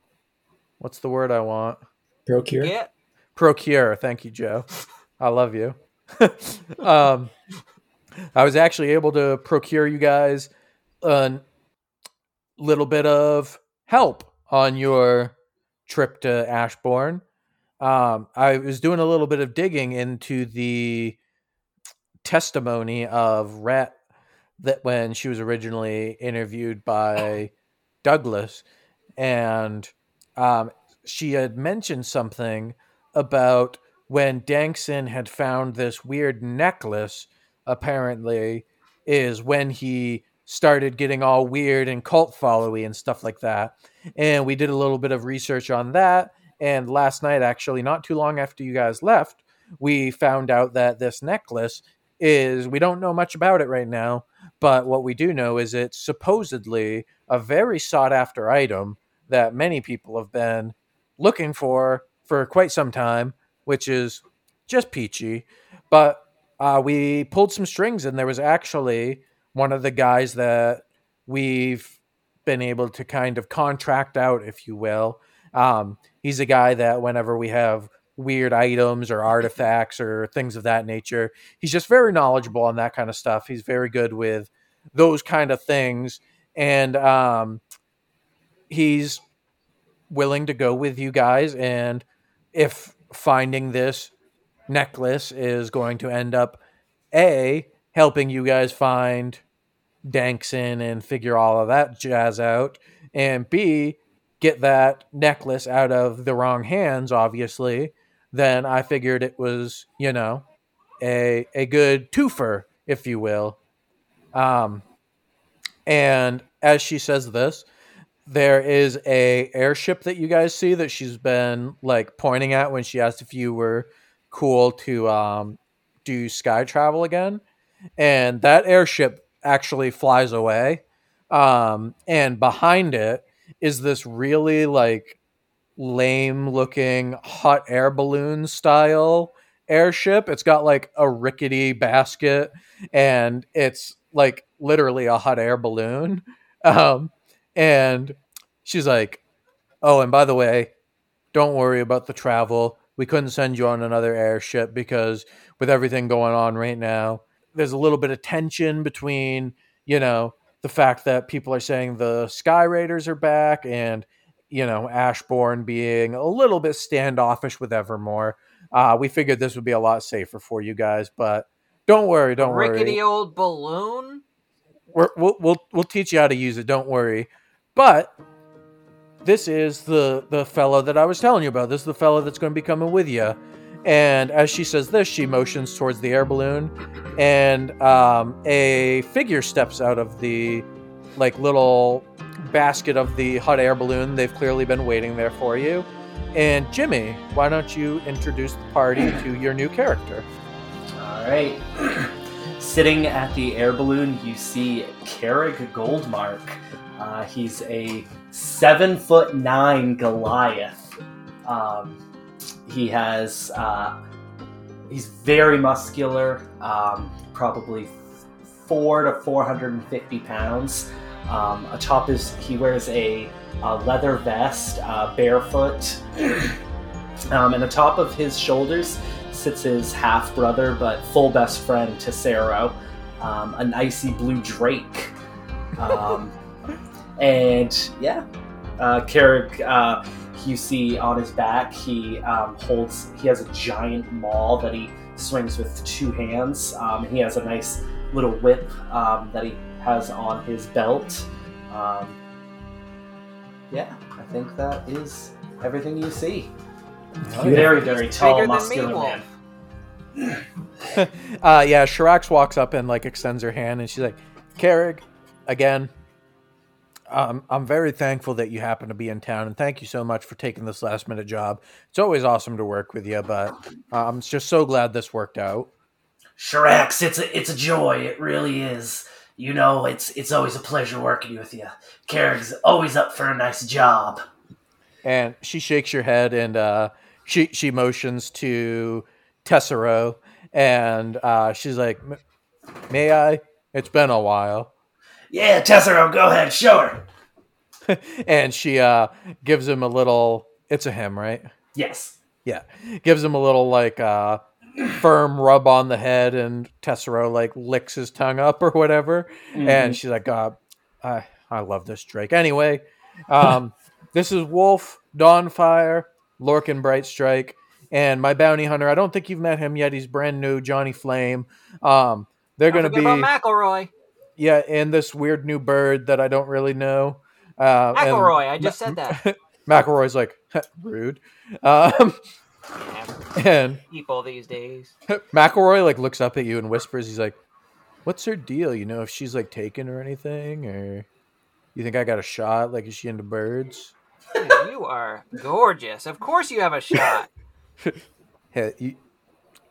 What's the word I want? Procure. Yeah. Procure. Thank you, Joe. I love you. um, I was actually able to procure you guys a little bit of help on your trip to Ashbourne. Um, I was doing a little bit of digging into the testimony of Rhett that when she was originally interviewed by Douglas, and um, she had mentioned something about when Dankson had found this weird necklace. Apparently, is when he started getting all weird and cult followy and stuff like that. And we did a little bit of research on that. And last night, actually, not too long after you guys left, we found out that this necklace is, we don't know much about it right now, but what we do know is it's supposedly a very sought after item that many people have been looking for for quite some time, which is just peachy. But uh, we pulled some strings, and there was actually one of the guys that we've been able to kind of contract out, if you will. Um, he's a guy that whenever we have weird items or artifacts or things of that nature, he's just very knowledgeable on that kind of stuff. He's very good with those kind of things, and um, he's willing to go with you guys. And if finding this necklace is going to end up a helping you guys find Dankson and figure all of that jazz out, and B, get that necklace out of the wrong hands, obviously, then I figured it was, you know, a a good twofer, if you will. Um, and as she says this, there is a airship that you guys see that she's been like pointing at when she asked if you were cool to um, do sky travel again and that airship actually flies away um, and behind it is this really like lame looking hot air balloon style airship. It's got like a rickety basket and it's like literally a hot air balloon um, and she's like oh and by the way don't worry about the travel. We couldn't send you on another airship because with everything going on right now there's a little bit of tension between you know the fact that people are saying the Sky Raiders are back and you know Ashbourne being a little bit standoffish with Evermore. Uh, we figured this would be a lot safer for you guys, but don't worry, don't Rickety worry. Rickety old balloon. We're, we'll we'll we'll teach you how to use it. Don't worry. But this is the the fellow that I was telling you about. This is the fellow that's going to be coming with you. And as she says this, she motions towards the air balloon, and um, a figure steps out of the like little basket of the hot air balloon. They've clearly been waiting there for you. And Jimmy, why don't you introduce the party to your new character? All right. Sitting at the air balloon, you see Carrick Goldmark. Uh, he's a seven foot nine Goliath. Um, he has uh, he's very muscular, um, probably four to four hundred and fifty pounds. Um, atop his, he wears a, a leather vest, uh, barefoot, um, and atop of his shoulders sits his half brother but full best friend Tessero, um, an icy blue drake. Um, and yeah, uh, Carrick, uh, you see on his back, he um, holds, he has a giant maul that he swings with two hands. Um, he has a nice little whip um, that he has on his belt. Um, yeah, I think that is everything you see. Oh, yeah. Very, very tall, Bigger me, muscular man. uh, yeah, Shirax walks up and like extends her hand, and she's like, "Carrick, again, Um, I'm very thankful that you happen to be in town, and thank you so much for taking this last minute job. It's always awesome to work with you, but uh, I'm just so glad this worked out. Shirax, it's a it's a joy. It really is. You know, it's it's always a pleasure working with you. Carrick's always up for a nice job. And she shakes your head, and uh, she she motions to Tessero, and uh, she's like, "May I? It's been a while." Yeah, Tessero, go ahead, show her. and she uh, gives him a little. It's a him, right? Yes. Yeah, gives him a little like uh, firm rub on the head, and Tessero like licks his tongue up or whatever, and she's like, uh, "I I love this Drake." Anyway, um, this is Wolf, Dawnfire, Lorcan Brightstrike, and my bounty hunter. I don't think you've met him yet. He's brand new, Johnny Flame. Um, they're going to be about McElroy. Yeah, and this weird new bird that I don't really know. Uh, McElroy, I just said that. McElroy's like rude, um, and people these days. McElroy like looks up at you and whispers. He's like, "What's her deal? You know if she's like taken or anything, or you think I got a shot? Like is she into birds? Dude, you are gorgeous. Of course you have a shot. Hey, you,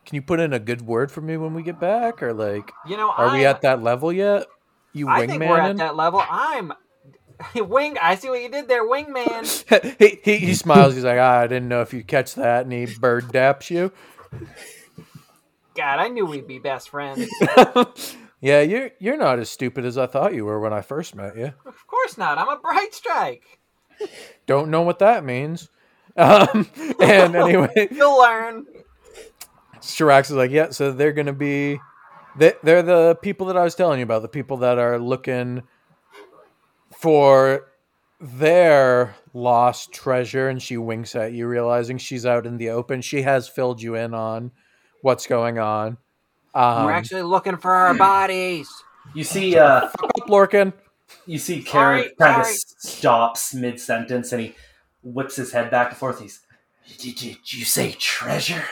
can you put in a good word for me when we get back, or like You know, are we I'm- at that level yet? You I think we're at that level. I'm wing. I see what you did there, wingman. he, he he smiles. He's like, ah, I didn't know if you catch that, and he bird daps you. God, I knew we'd be best friends. yeah, you're you're not as stupid as I thought you were when I first met you. Of course not. I'm a Brightstrike. Don't know what that means. Um, and anyway, You'll learn. Shirax is like, yeah, so they're gonna be, they, they're the people that I was telling you about, the people that are looking for their lost treasure. And she winks at you, realizing she's out in the open. She has filled you in on what's going on. Um, We're actually looking for our bodies. You see, uh, fuck up, Lorcan. you see, Sorry, Carrick kind of stops mid sentence and he whips his head back and forth. He's, did, did you say treasure?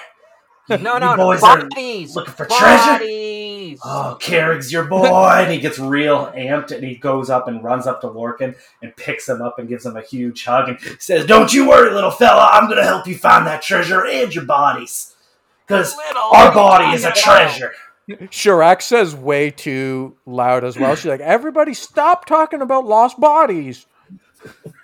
You- No, no, no. boys are Bodies. looking for treasure. Oh, Carrick's your boy, and he gets real amped, and he goes up and runs up to Lorcan and picks him up and gives him a huge hug and says, "Don't you worry, little fella. I'm gonna help you find that treasure and your bodies, because our body is a treasure." Shirax says way too loud as well. She's like, everybody stop talking about lost bodies.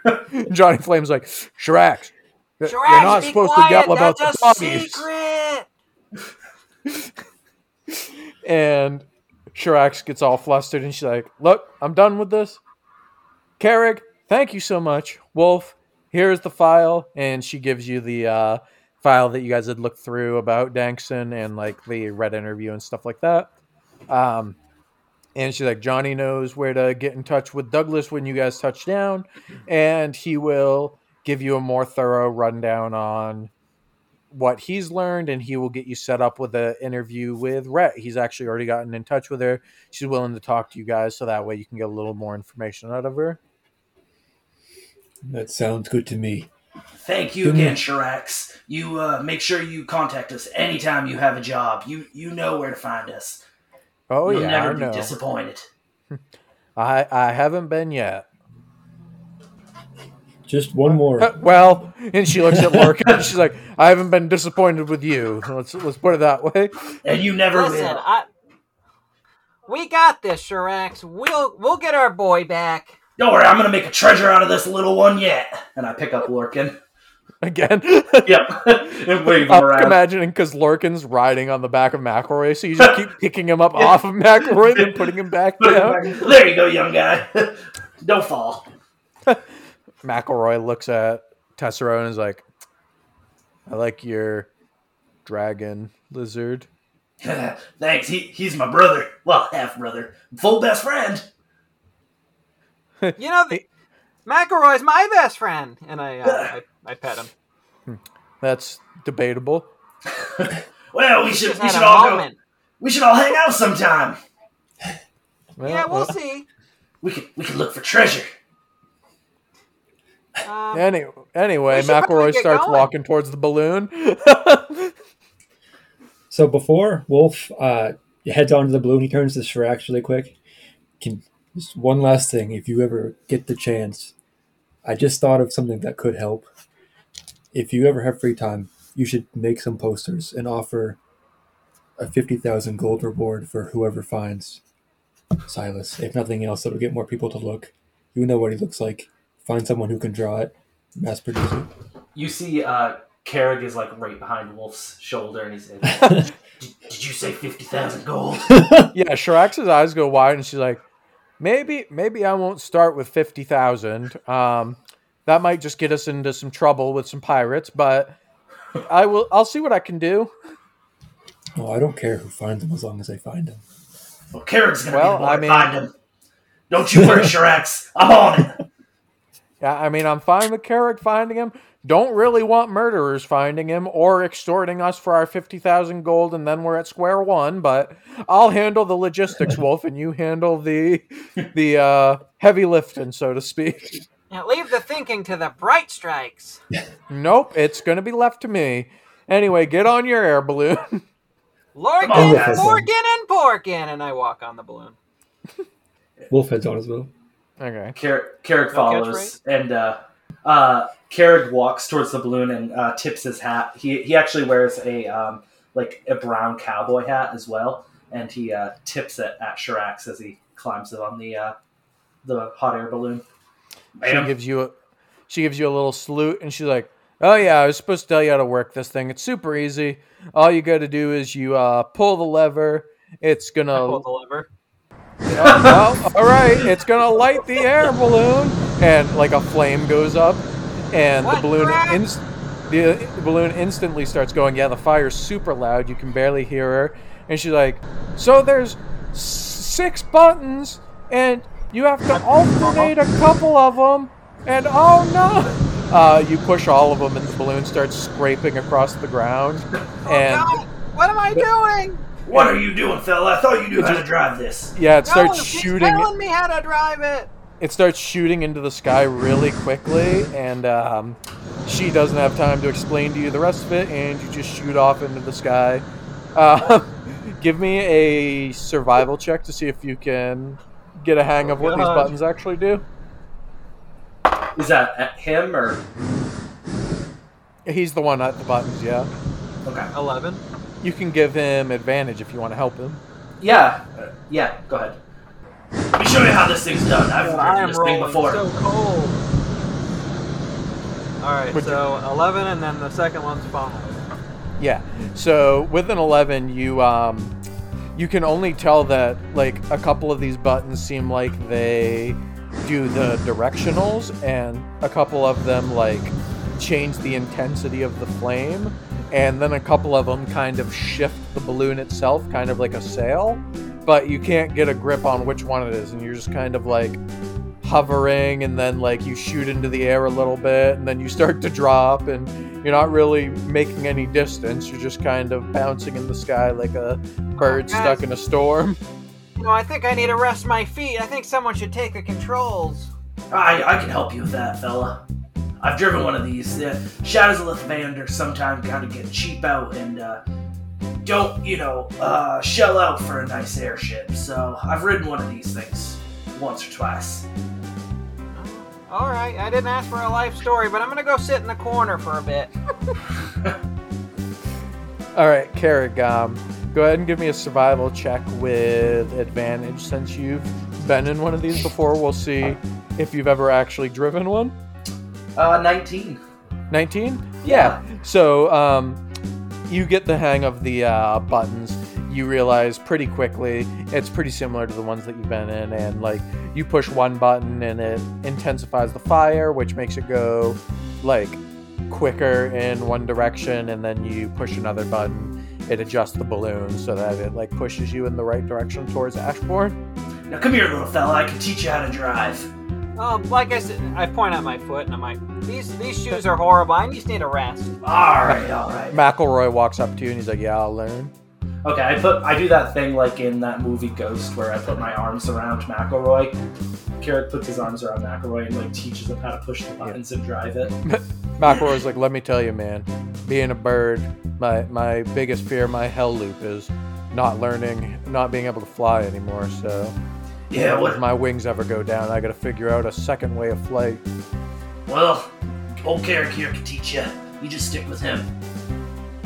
Johnny Flame's like, Shirax, you're not supposed quiet. to yell about That's the a bodies. secret. And Shirax gets all flustered and she's like, Look, I'm done with this. Carrick, thank you so much. Wolf, here's the file. And she gives you the uh, file that you guys had looked through about Dankson and like the red interview and stuff like that. Um, and she's like, Johnny knows where to get in touch with Douglas when you guys touch down, and he will give you a more thorough rundown on what he's learned, and he will get you set up with an interview with Rhett. He's actually already gotten in touch with her. She's willing to talk to you guys, so that way you can get a little more information out of her. That sounds good to me. Thank you again, Shirax. You uh, make sure you contact us anytime you have a job. You you know where to find us. Oh You'll yeah, never I be know. disappointed. I I haven't been yet. Just one more. Uh, Well, and she looks at Lorcan and she's like, "I haven't been disappointed with you. Let's let's put it that way." And you never Listen, will. I. We got this, Shirax. We'll we'll get our boy back. Don't worry, I'm gonna make a treasure out of this little one yet. And I pick up Lorcan. Again, yep. and wave I'm around. imagining because Lorcan's riding on the back of McElroy, so you just keep picking him up off of McElroy, and putting him back down. back. There you go, young guy. Don't fall. McElroy looks at Tessero and is like, "I like your dragon lizard." Thanks. He he's my brother. Well, half brother. Full best friend. You know, the, McElroy's my best friend, and I, uh, I I pet him. That's debatable. Well, we should, we should a all go. We should all hang out sometime. Well, Yeah, we'll well, see. We could we could look for treasure. Um, Any, anyway, We McElroy starts going. walking towards the balloon. So before Wolf uh, heads onto the balloon, he turns to Shirax really quick. Can Just one last thing. If you ever get the chance, I just thought of something that could help. If you ever have free time, you should make some posters and offer a 50,000 gold reward for whoever finds Silas. If nothing else, it'll get more people to look. You know what he looks like. Find someone who can draw it, mass produce it. You see, uh, Carrick is like right behind Wolf's shoulder, and he's like, did, "Did you say fifty thousand gold?" Yeah, Shirax's eyes go wide, and she's like, "Maybe, maybe I won't start with fifty thousand. Um, that might just get us into some trouble with some pirates, but I will. I'll see what I can do." Oh, I don't care who finds him as long as they find him. Well, Carrick's gonna Well, be the one I to mean- find him. Don't you worry, Shirax. I'm on it. Yeah, I mean, I'm fine with Carrick finding him. Don't really want murderers finding him or extorting us for our 50,000 gold and then we're at square one, but I'll handle the logistics, Wolf, and you handle the the uh, heavy lifting, so to speak. Now leave the thinking to the Brightstrikes. Nope, it's going to be left to me. Anyway, get on your air balloon. Lorcan, on, guys. Lorcan, and Porkin, and I walk on the balloon. Wolf heads on as well. Okay. Car- Carrick No follows, and uh, uh, Carrick walks towards the balloon and uh, tips his hat. He he actually wears a um, like a brown cowboy hat as well, and he uh, tips it at Shirax as he climbs it on the uh, the hot air balloon. She gives you a she gives you a little salute and she's like, "Oh yeah, I was supposed to tell you how to work this thing. It's super easy. All you got to do is you uh, pull the lever. It's gonna pull the lever. Well, all right, it's gonna light the air balloon, and like a flame goes up, and the balloon inst- the, the balloon instantly starts going. Yeah, the fire's super loud. You can barely hear her, and she's like, "So there's six buttons, and you have to alternate a couple of them, and oh no." Uh, you push all of them, and the balloon starts scraping across the ground. Oh And! What am I doing? What are you doing, fella? I thought you knew how to drive this. yeah, it starts no, she's shooting. telling me how to drive it. it starts shooting into the sky really quickly, and um, she doesn't have time to explain to you the rest of it, and you just shoot off into the sky. Uh, give me a survival check to see if you can get a hang of what these buttons actually do. Is that at him or He's the one at the buttons, yeah. okay? Eleven. You can give him advantage if you want to help him. Yeah, uh, yeah. Go ahead. Let me show you how this thing's done. I've I heard am this thing before. so cold. All right, Would you- so eleven, and then the second one's five. Yeah. So with an eleven, you um, you can only tell that like a couple of these buttons seem like they do the directionals, and a couple of them like change the intensity of the flame, and then a couple of them kind of shift the balloon itself, kind of like a sail. But you can't get a grip on which one it is, and you're just kind of like hovering and then like you shoot into the air a little bit and then you start to drop and you're not really making any distance you're just kind of bouncing in the sky like a bird guys. stuck in a storm You know, I think I need to rest my feet. I think someone should take the controls. I, I can help you with that, fella. I've driven one of these. Uh, Shadows of Lathander sometimes kind of get cheap out and uh, don't, you know, uh, shell out for a nice airship. So I've ridden one of these things once or twice. All right, I didn't ask for a life story, but I'm gonna go sit in the corner for a bit. all right Carrick, um, go ahead and give me a survival check with advantage since you've been in one of these before we'll see if you've ever actually driven one Uh, 19. 19 Yeah. So um, you get the hang of the uh, buttons. You realize pretty quickly it's pretty similar to the ones that you've been in, and like you push one button and it intensifies the fire, which makes it go like quicker in one direction, and then you push another button, it adjusts the balloon so that it like pushes you in the right direction towards Ashbourne. Now come here, little fella. I can teach you how to drive. Um, like I said, I point at my foot and I'm like, these these shoes are horrible. I just need a rest. All right, all right. McElroy walks up to you and he's like, "Yeah, I'll learn." Okay, I put I do that thing like in that movie Ghost where I put my arms around McElroy. Carrick puts his arms around McElroy and like teaches him how to push the buttons and drive it. McElroy's like, let me tell you, man, being a bird, my my biggest fear, my hell loop is not learning, not being able to fly anymore. So Yeah, If my wings ever go down, I gotta figure out a second way of flight. Well, old Carrick here can teach you. You just stick with him.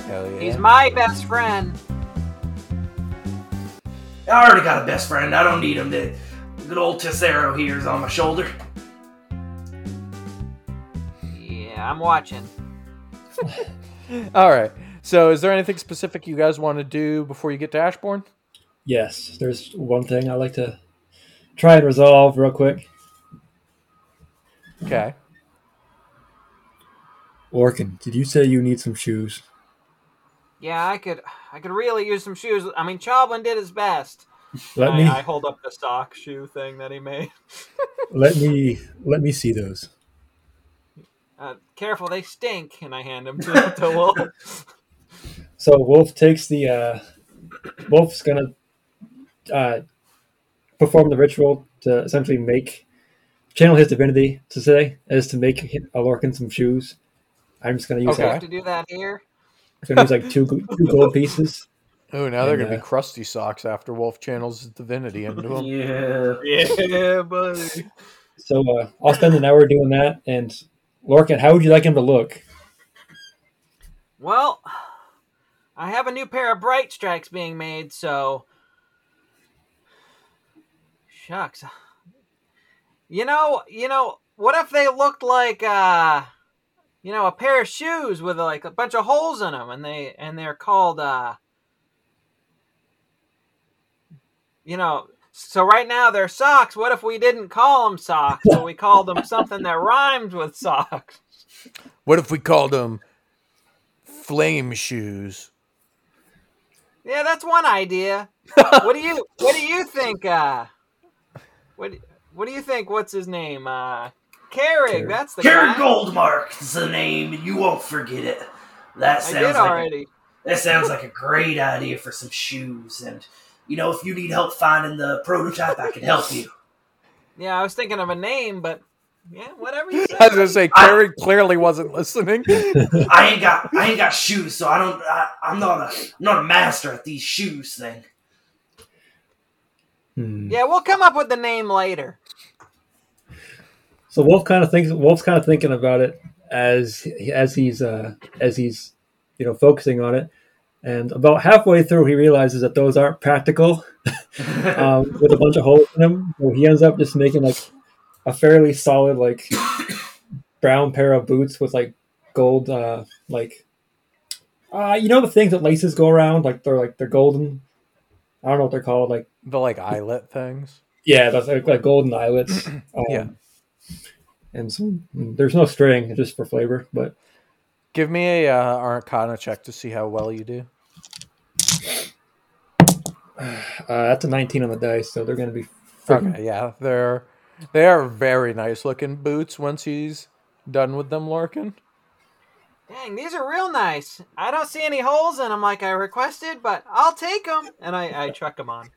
Hell yeah. He's my best friend. I already got a best friend. I don't need him. The good old Tessero here is on my shoulder. Yeah, I'm watching. All right. So, is there anything specific you guys want to do before you get to Ashbourne? Yes, there's one thing I like to try and resolve real quick. Okay. Lorcan, did you say you need some shoes? Yeah, I could, I could really use some shoes. I mean, Choblin did his best. Let I, me I hold up the sock shoe thing that he made. let me let me see those. Uh, careful, they stink. And I hand them to, to Wolf. So Wolf takes the uh, Wolf's gonna uh, perform the ritual to essentially make channel his divinity to say is to make a Alorkin some shoes. I'm just gonna use Okay. I have to do that here. gonna use like two two gold pieces. Oh, now they're And, gonna uh, be crusty socks after Wolf channels his divinity into them. Yeah. Yeah, buddy. So uh, I'll spend an hour doing that. And Lorcan, how would you like him to look? Well, I have a new pair of Brightstrikes being made, so shucks. You know, you know, what if they looked like uh you know, a pair of shoes with like a bunch of holes in them and they and they're called uh you know, so right now they're socks. What if we didn't call them socks, but we called them something that rhymes with socks? What if we called them flame shoes? Yeah, that's one idea. what do you What do you think? Uh, what What do you think? What's his name? Uh, Carrig. Carrig. That's the guy. Goldmark is the name, and you won't forget it. That I sounds did like a already. That sounds like a great idea for some shoes. And, you know, if you need help finding the prototype, I can help you. Yeah, I was thinking of a name, but yeah, whatever you say. I was gonna say, Carrie clearly wasn't listening. I ain't got I ain't got shoes, so I don't I, I'm not a I'm not a master at these shoes thing. Hmm. Yeah, we'll come up with the name later. So Wolf kind of thinks Wolf's kind of thinking about it as as he's uh, as he's you know focusing on it, and about halfway through he realizes that those aren't practical um, with a bunch of holes in them. So he ends up just making like a fairly solid like brown pair of boots with like gold uh, like uh, you know the things that laces go around like they're like they're golden. I don't know what they're called like the like eyelet things. yeah, that's like, like golden eyelets. Um, Yeah. And so there's no string, just for flavor. But Give me a uh, Arcana check to see how well you do. uh, that's a 19 on the dice, so they're going to be. freaking- Okay, yeah, they're they are very nice looking boots. Once he's done with them, Lorcan. Dang, these are real nice. I don't see any holes in them like I requested, but I'll take them. And I, I chuck them on.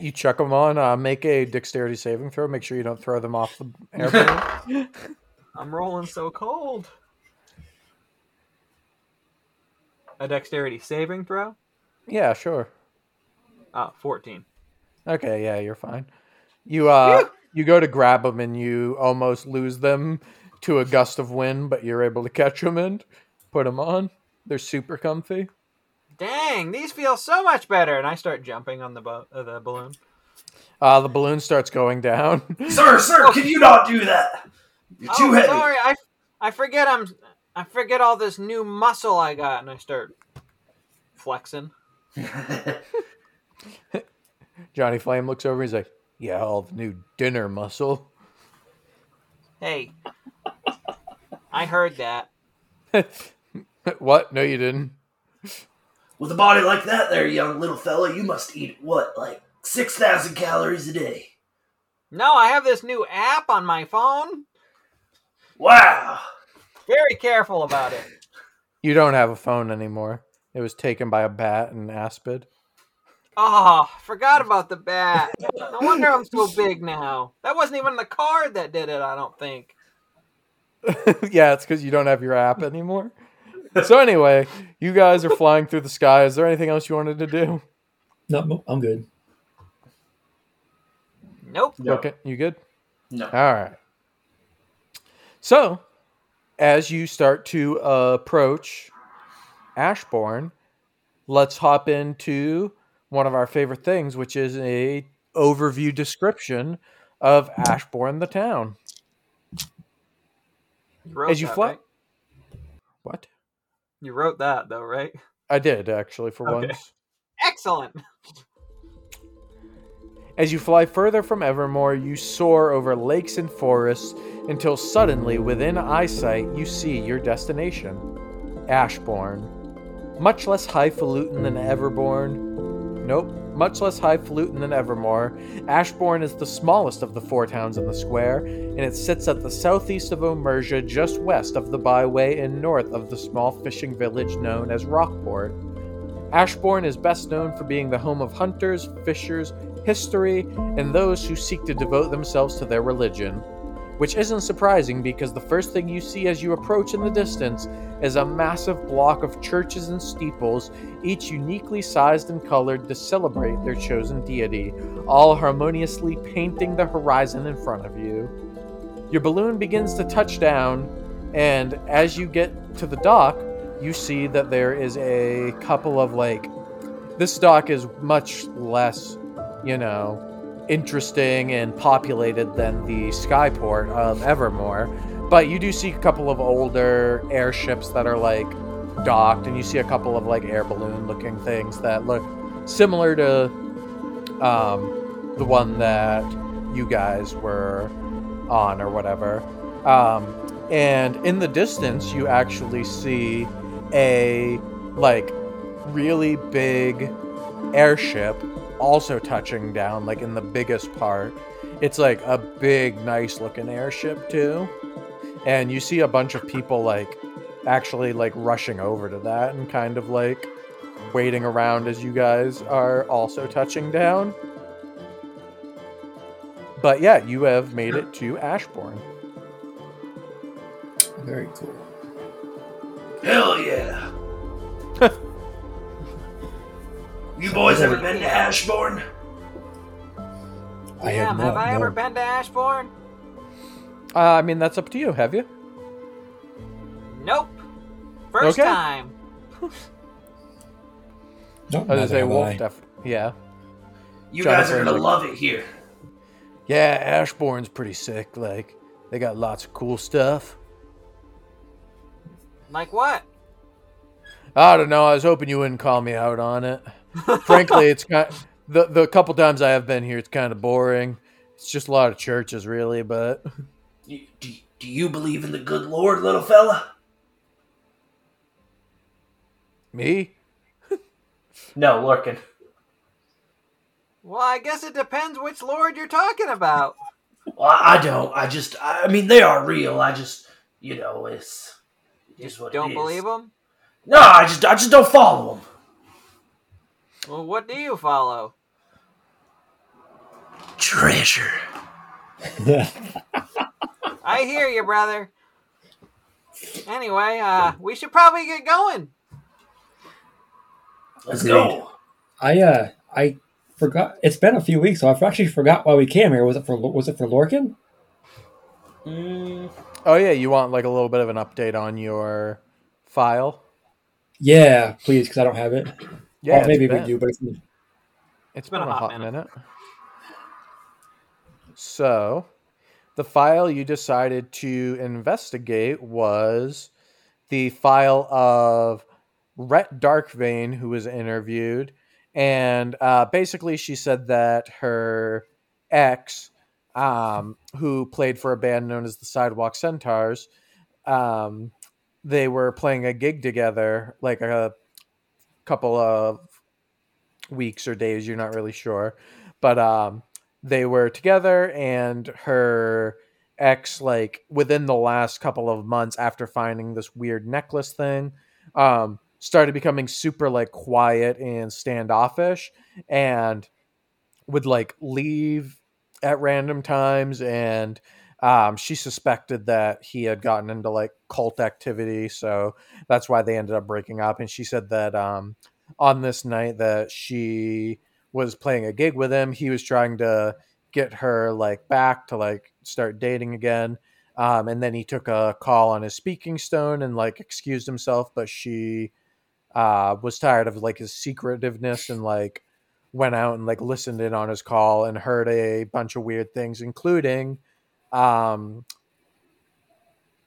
You chuck them on. Uh, make a dexterity saving throw. Make sure you don't throw them off the airplane. I'm rolling so cold. A dexterity saving throw? yeah, sure. Oh, 14. Okay, yeah, you're fine. You uh, you go to grab them and you almost lose them to a gust of wind, but you're able to catch them and put them on. They're super comfy. Dang, these feel so much better. And I start jumping on the, bo- uh, the balloon. Uh, the balloon starts going down. Sir, sir, can you not do that? You're too oh, heavy. sorry. I, I forget I'm I forget all this new muscle I got and I start flexing. Johnny Flame looks over. And he's like, "Yeah, all the new dinner muscle." Hey. I heard that. what? No, you didn't. With a body like that, there, young little fella, you must eat what, like six thousand calories a day. No, I have this new app on my phone. Wow. Very careful about it. You don't have a phone anymore. It was taken by a bat in Aspid. Oh, forgot about the bat. No wonder I'm so big now. That wasn't even the card that did it, I don't think. yeah, it's because you don't have your app anymore. So anyway, you guys are flying through the sky. Is there anything else you wanted to do? No, I'm good. Nope. No. Okay, you good? No. All right. So, as you start to uh, approach Ashbourne, let's hop into one of our favorite things, which is a overview description of Ashbourne, the town. You wrote As you that, fly, right? what You wrote that though, right? I did actually for Okay. once. Excellent. As you fly further from Evermore, you soar over lakes and forests until suddenly, within eyesight, you see your destination Ashbourne. Much less highfalutin than Everborn. Nope, much less highfalutin than Evermore. Ashbourne is the smallest of the four towns in the square, and it sits at the southeast of Omersia, just west of the byway and north of the small fishing village known as Rockport. Ashbourne is best known for being the home of hunters, fishers, history, and those who seek to devote themselves to their religion. Which isn't surprising because the first thing you see as you approach in the distance is a massive block of churches and steeples, each uniquely sized and colored to celebrate their chosen deity, all harmoniously painting the horizon in front of you. Your balloon begins to touch down, and as you get to the dock, you see that there is a couple of like this dock is much less, you know, interesting and populated than the skyport of Evermore. But you do see a couple of older airships that are like docked, and you see a couple of like air balloon looking things that look similar to um, the one that you guys were on or whatever. Um, and in the distance, you actually see a like really big airship also touching down like in the biggest part it's like a big nice looking airship too and you see a bunch of people like actually like rushing over to that and kind of like waiting around as you guys are also touching down but yeah you have made it to ashbourne Very cool. Hell yeah. You boys ever been to Ashbourne? I have Damn, not. have I ever been to Ashbourne? uh, i mean that's up to you have you Nope. First Okay. time. No, i was gonna say wolf def- yeah You guys are gonna like- love it here. Yeah, Ashbourne's pretty sick. Like, they got lots of cool stuff. Like what? I don't know. I was hoping you wouldn't call me out on it. Frankly, it's kind the the couple times I have been here, it's kind of boring. It's just a lot of churches, really. But Do, do, do you believe in the good Lord, little fella? me, No, Lorcan. Well, I guess it depends which lord you're talking about. Well, I I don't. I just, I mean, they are real. I just, you know, it's, it's what Don't it is. believe them? No, I just, I just don't follow them. Well, what do you follow? Treasure. I hear you, brother. Anyway, uh, we should probably get going. Let's Agreed. go. I uh I forgot. It's been a few weeks, so I've actually forgot why we came here. Was it for was it for Lorcan? Mm, oh yeah, you want like a little bit of an update on your file? Yeah, please, because I don't have it. Yeah, Well, it's maybe we been- do, but it's, it's been, a hot minute. minute. So, the file you decided to investigate was the file of Rhett Darkvein, who was interviewed. And uh, basically, she said that her ex, um, who played for a band known as the Sidewalk Centaurs, um, they were playing a gig together, like a couple of weeks or days, you're not really sure. But um, they were together and her ex like within the last couple of months after finding this weird necklace thing um started becoming super like quiet and standoffish and would like leave at random times and um she suspected that he had gotten into like cult activity so that's why they ended up breaking up and she said that um on this night that she was playing a gig with him he was trying to get her like back to like start dating again. Um, and then he took a call on his speaking stone and like excused himself, but she uh, was tired of like his secretiveness and like went out and like listened in on his call and heard a bunch of weird things, including um,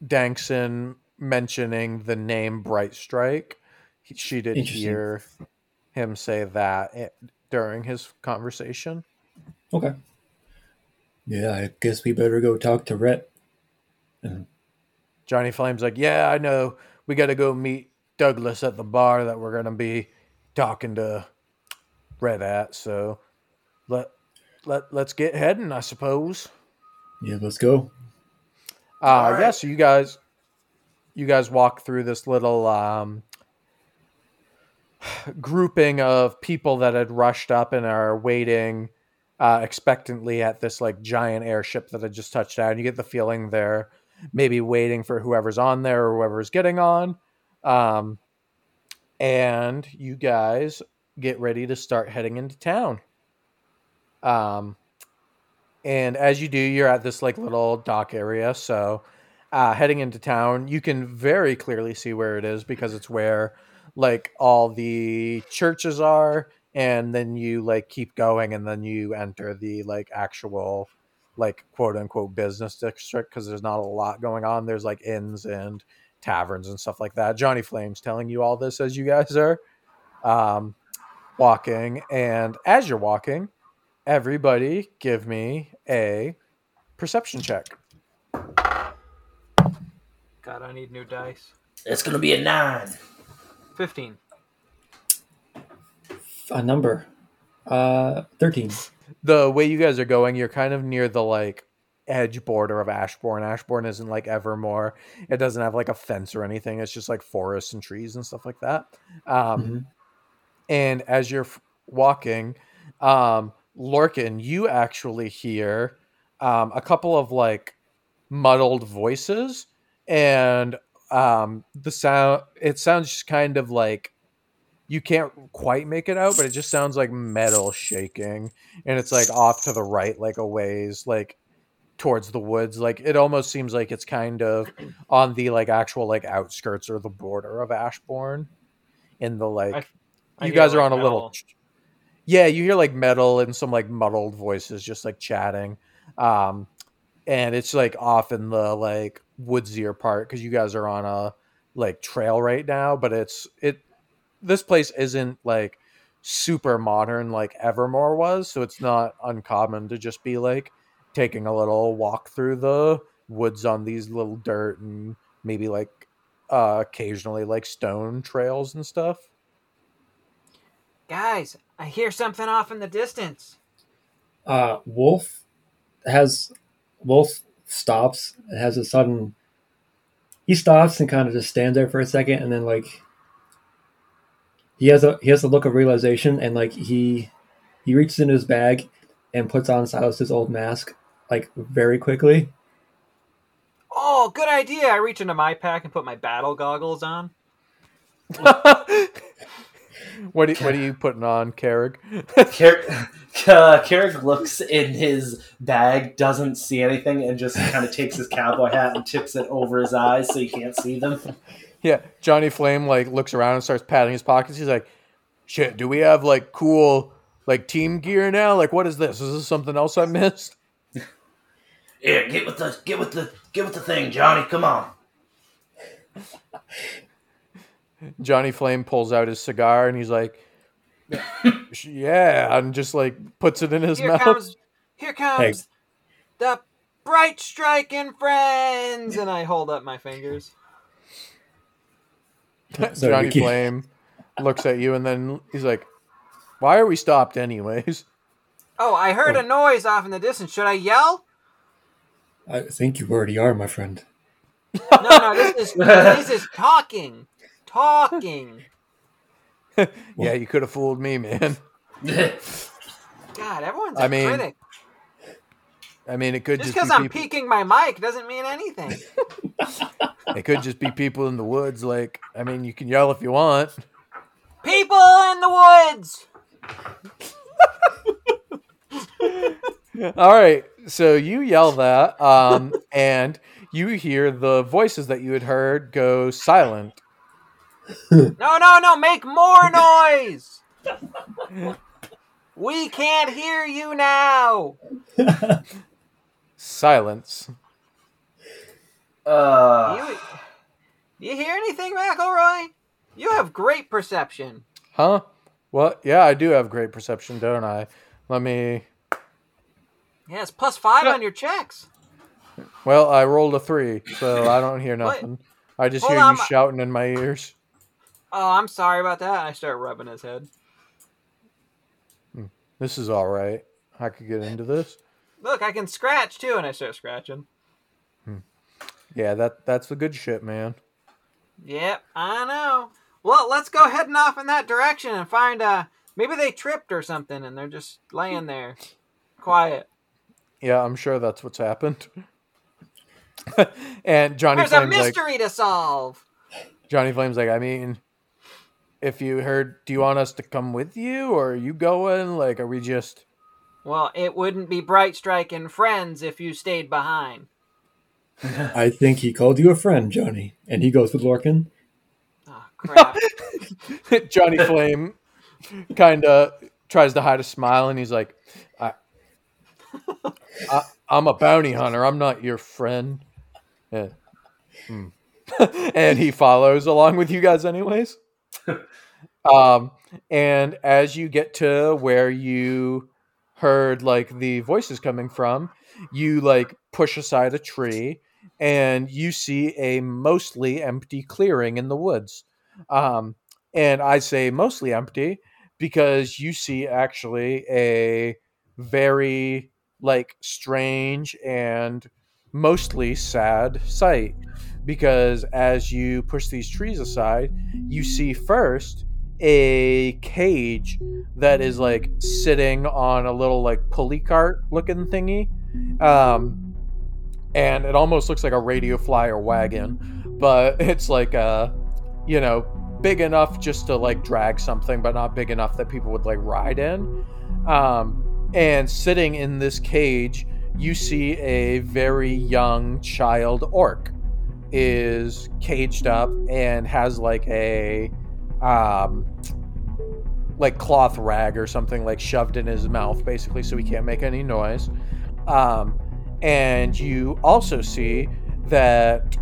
Dankson mentioning the name Brightstrike. He- She did hear him say that i- during his conversation. Okay. Yeah, I guess we better go talk to Rhett. And Johnny Flame's like, "Yeah, I know. We got to go meet Douglas at the bar that we're gonna be talking to Rhett at. So let let let's get heading, I suppose." Yeah, let's go. Uh, All right. yeah. So you guys, you guys walk through this little um, grouping of people that had rushed up and are waiting uh, expectantly at this like giant airship that had just touched down. You get the feeling they're maybe waiting for whoever's on there or whoever's getting on. Um, and you guys get ready to start heading into town. Um, and as you do, you're at this like little dock area. So, uh, heading into town, you can very clearly see where it is because it's where like all the churches are, and then you like keep going, and then you enter the like actual like quote unquote business district because there's not a lot going on. There's like inns and taverns and stuff like that. Johnny Flames telling you all this as you guys are um, walking, and as you're walking, everybody give me a perception check. God, I need new dice. It's gonna be a nine. Fifteen. A number. Uh, 13. the way you guys are going, you're kind of near the like edge border of Ashbourne. Ashbourne isn't like Evermore. It doesn't have like a fence or anything. It's just like forests and trees and stuff like that. Um, Mhm. And as you're f- walking, um, Lorcan, you actually hear um, a couple of like muddled voices, and um, the sound. It sounds just kind of like you can't quite make it out, but it just sounds like metal shaking and it's like off to the right like a ways like towards the woods like it almost seems like it's kind of on the like actual like outskirts or the border of ashbourne in the like I you hear, guys are like, on a little. Yeah you hear like metal and some like muddled voices just like chatting um and it's like off in the like woodsier part because you guys are on a like trail right now but it's it this place isn't like super modern like evermore was so it's not uncommon to just be like taking a little walk through the woods on these little dirt and maybe like uh occasionally like stone trails and stuff. Guys, I hear something off in the distance. Uh, Wolf has Wolf stops. Has a sudden. He stops and kind of just stands there for a second, and then like he has a he has a look of realization, and like he he reaches in his bag and puts on Silas's old mask like very quickly. Oh, good idea. I reach into my pack and put my battle goggles on. what, are, what are you putting on carrick Car- uh, Carrick looks in his bag, doesn't see anything, and just kind of takes his cowboy hat and tips it over his eyes so you can't see them. Yeah, Johnny Flame like looks around and starts patting his pockets. He's like, "Shit, do we have like cool like team gear now? Like, what is this? Is this something else I missed?" Yeah, get with the get with the get with the thing, Johnny. Come on. Johnny Flame pulls out his cigar and he's like, "Yeah," and just like puts it in his Here mouth. comes, here comes the bright striking friends. And I hold up my fingers. So Johnny Flame looks at you and then he's like, "Why are we stopped anyways?" Oh, I heard a oh. noise off in the distance. Should I yell? I think you already are, my friend. No, no, this is this is talking, talking. yeah, you could have fooled me, man. God, everyone's a I mean, critic. I mean, it could Just just, because be I'm people. peeking my mic doesn't mean anything. It could just be people in the woods. Like, I mean, you can yell if you want. People in the woods. All right. So you yell that, um, and you hear the voices that you had heard go silent. No, no, no! Make more noise. We can't hear you now. Silence. Uh, You, you hear anything, McElroy? You have great perception. Huh? Well, yeah, I do have great perception, don't I? Let me. Yeah, it's plus five on your checks. Well, I rolled a three, so I don't hear What? nothing. I just Hold hear on, you my- shouting in my ears. Oh, I'm sorry about that. I start rubbing his head. This is all right. I could get into this. Look, I can scratch too, and I start scratching. Yeah, that that's the good shit, man. Yep, I know. Well, let's go heading off in that direction and find uh maybe they tripped or something and they're just laying there quiet. Yeah, I'm sure that's what's happened. and Johnny There's a Flame's like, mystery to solve. Johnny Flame's like, I mean, if you heard, do you want us to come with you, or are you going? Like, are we just? Well, it wouldn't be Brightstrike and friends if you stayed behind. I think he called you a friend, Johnny, and he goes with Lorcan. Oh crap. Johnny Flame kind of tries to hide a smile, and he's like, I, I, "I'm a bounty hunter. I'm not your friend." Yeah. Hmm. and he follows along with you guys, anyways. Um, and as you get to where you heard like the voices coming from, you like push aside a tree, and you see a mostly empty clearing in the woods. Um, and I say mostly empty because you see actually a very like strange and mostly sad sight because as you push these trees aside you see first a cage that is like sitting on a little like pulley cart looking thingy um and it almost looks like a radio flyer wagon but it's like a you know big enough just to like drag something, but not big enough that people would like ride in. Um, and sitting in this cage, you see a very young child orc is caged up and has like a um like cloth rag or something like shoved in his mouth basically so he can't make any noise. Um and you also see that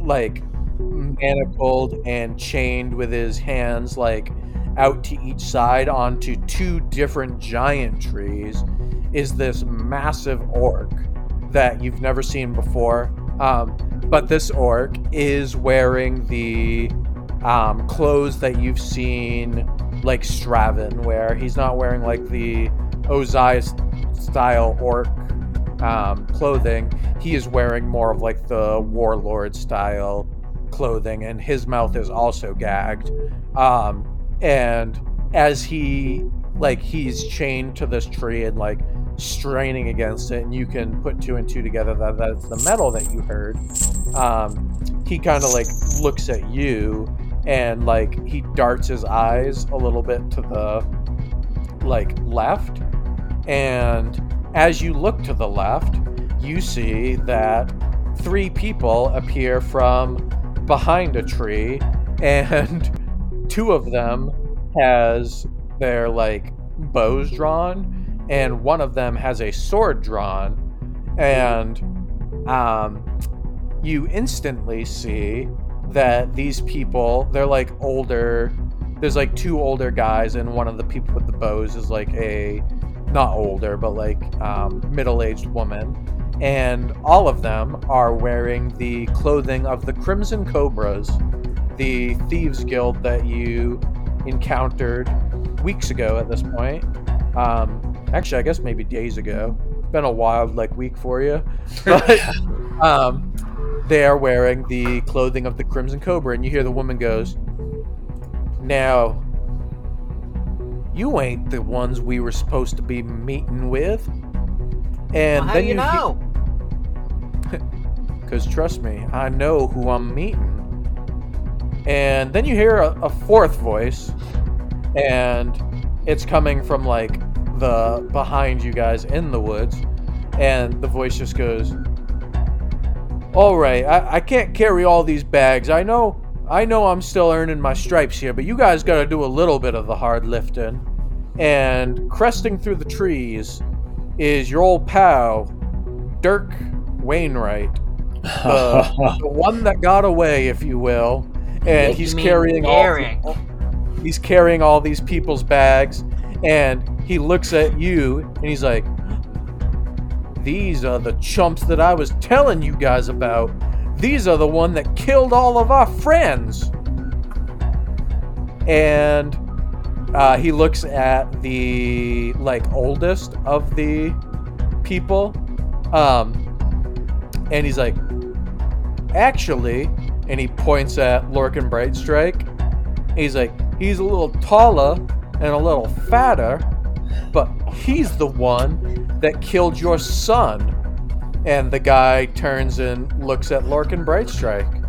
like manacled and chained with his hands like out to each side onto two different giant trees is this massive orc that you've never seen before um, but this orc is wearing the um, clothes that you've seen like Straven where he's not wearing like the Ozai style orc um, clothing. He is wearing more of like the warlord style clothing and his mouth is also gagged. Um and as he like he's chained to this tree and like straining against it and you can put two and two together. That that's the metal that you heard. Um he kind of like looks at you and like he darts his eyes a little bit to the like left. And as you look to the left you see that three people appear from behind a tree and two of them has their like bows drawn and one of them has a sword drawn and um you instantly see that these people they're like older there's like two older guys and one of the people with the bows is like a not older but like um, middle-aged woman and all of them are wearing the clothing of the Crimson Cobras, the thieves guild that you encountered weeks ago at this point. Um, actually, I guess maybe days ago. It's been a wild like week for you, but um, they are wearing the clothing of the Crimson Cobra, and you hear the woman goes, "Now, you ain't the ones we were supposed to be meeting with." And well, how then do you you know? because trust me, I know who I'm meeting. And then you hear a, a fourth voice, and it's coming from like the behind you guys in the woods, and the voice just goes, "All right, I, I can't carry all these bags. I know, I know, I'm still earning my stripes here, but you guys got to do a little bit of the hard lifting." And cresting through the trees is your old pal, Dirk Wainwright, the, the one that got away, if you will. And he's carrying all he's carrying all these people's bags and he looks at you and he's like these are the chumps that i was telling you guys about. These are the one that killed all of our friends. And uh, he looks at the like oldest of the people um, and he's like actually and he points at lorcan brightstrike He's like, he's a little taller and a little fatter, but he's the one that killed your son. And the guy turns and looks at Lorcan Brightstrike.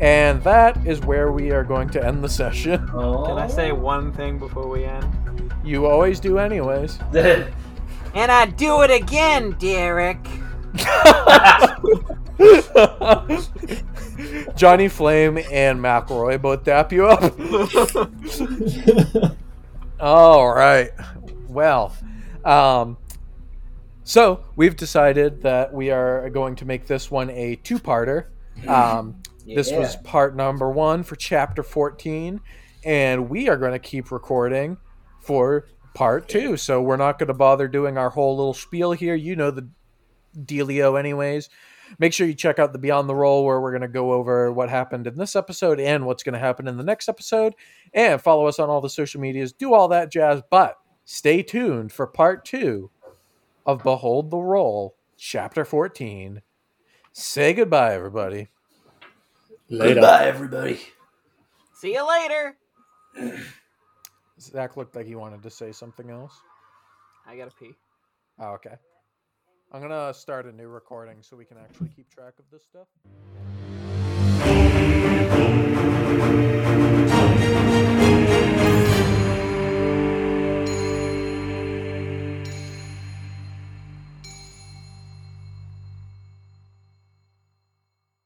And that is where we are going to end the session. Oh. Can I say one thing before we end? You always do, anyways. And I do it again, Derek. Johnny Flame and McElroy both dap you up. All right. Well, um, so we've decided that we are going to make this one a two-parter. Um, This was part number one for chapter 14, and we are going to keep recording for part two. So we're not going to bother doing our whole little spiel here. You know the dealio, anyways. Make sure you check out the Beyond the Roll, where we're going to go over what happened in this episode and what's going to happen in the next episode. And follow us on all the social medias. Do all that jazz. But Stay tuned for part two of Behold the Roll, Chapter 14. Say goodbye, everybody. Later. Goodbye, everybody. See you later. Zack looked like he wanted to say something else. I gotta pee. Oh, okay. I'm gonna start a new recording so we can actually keep track of this stuff.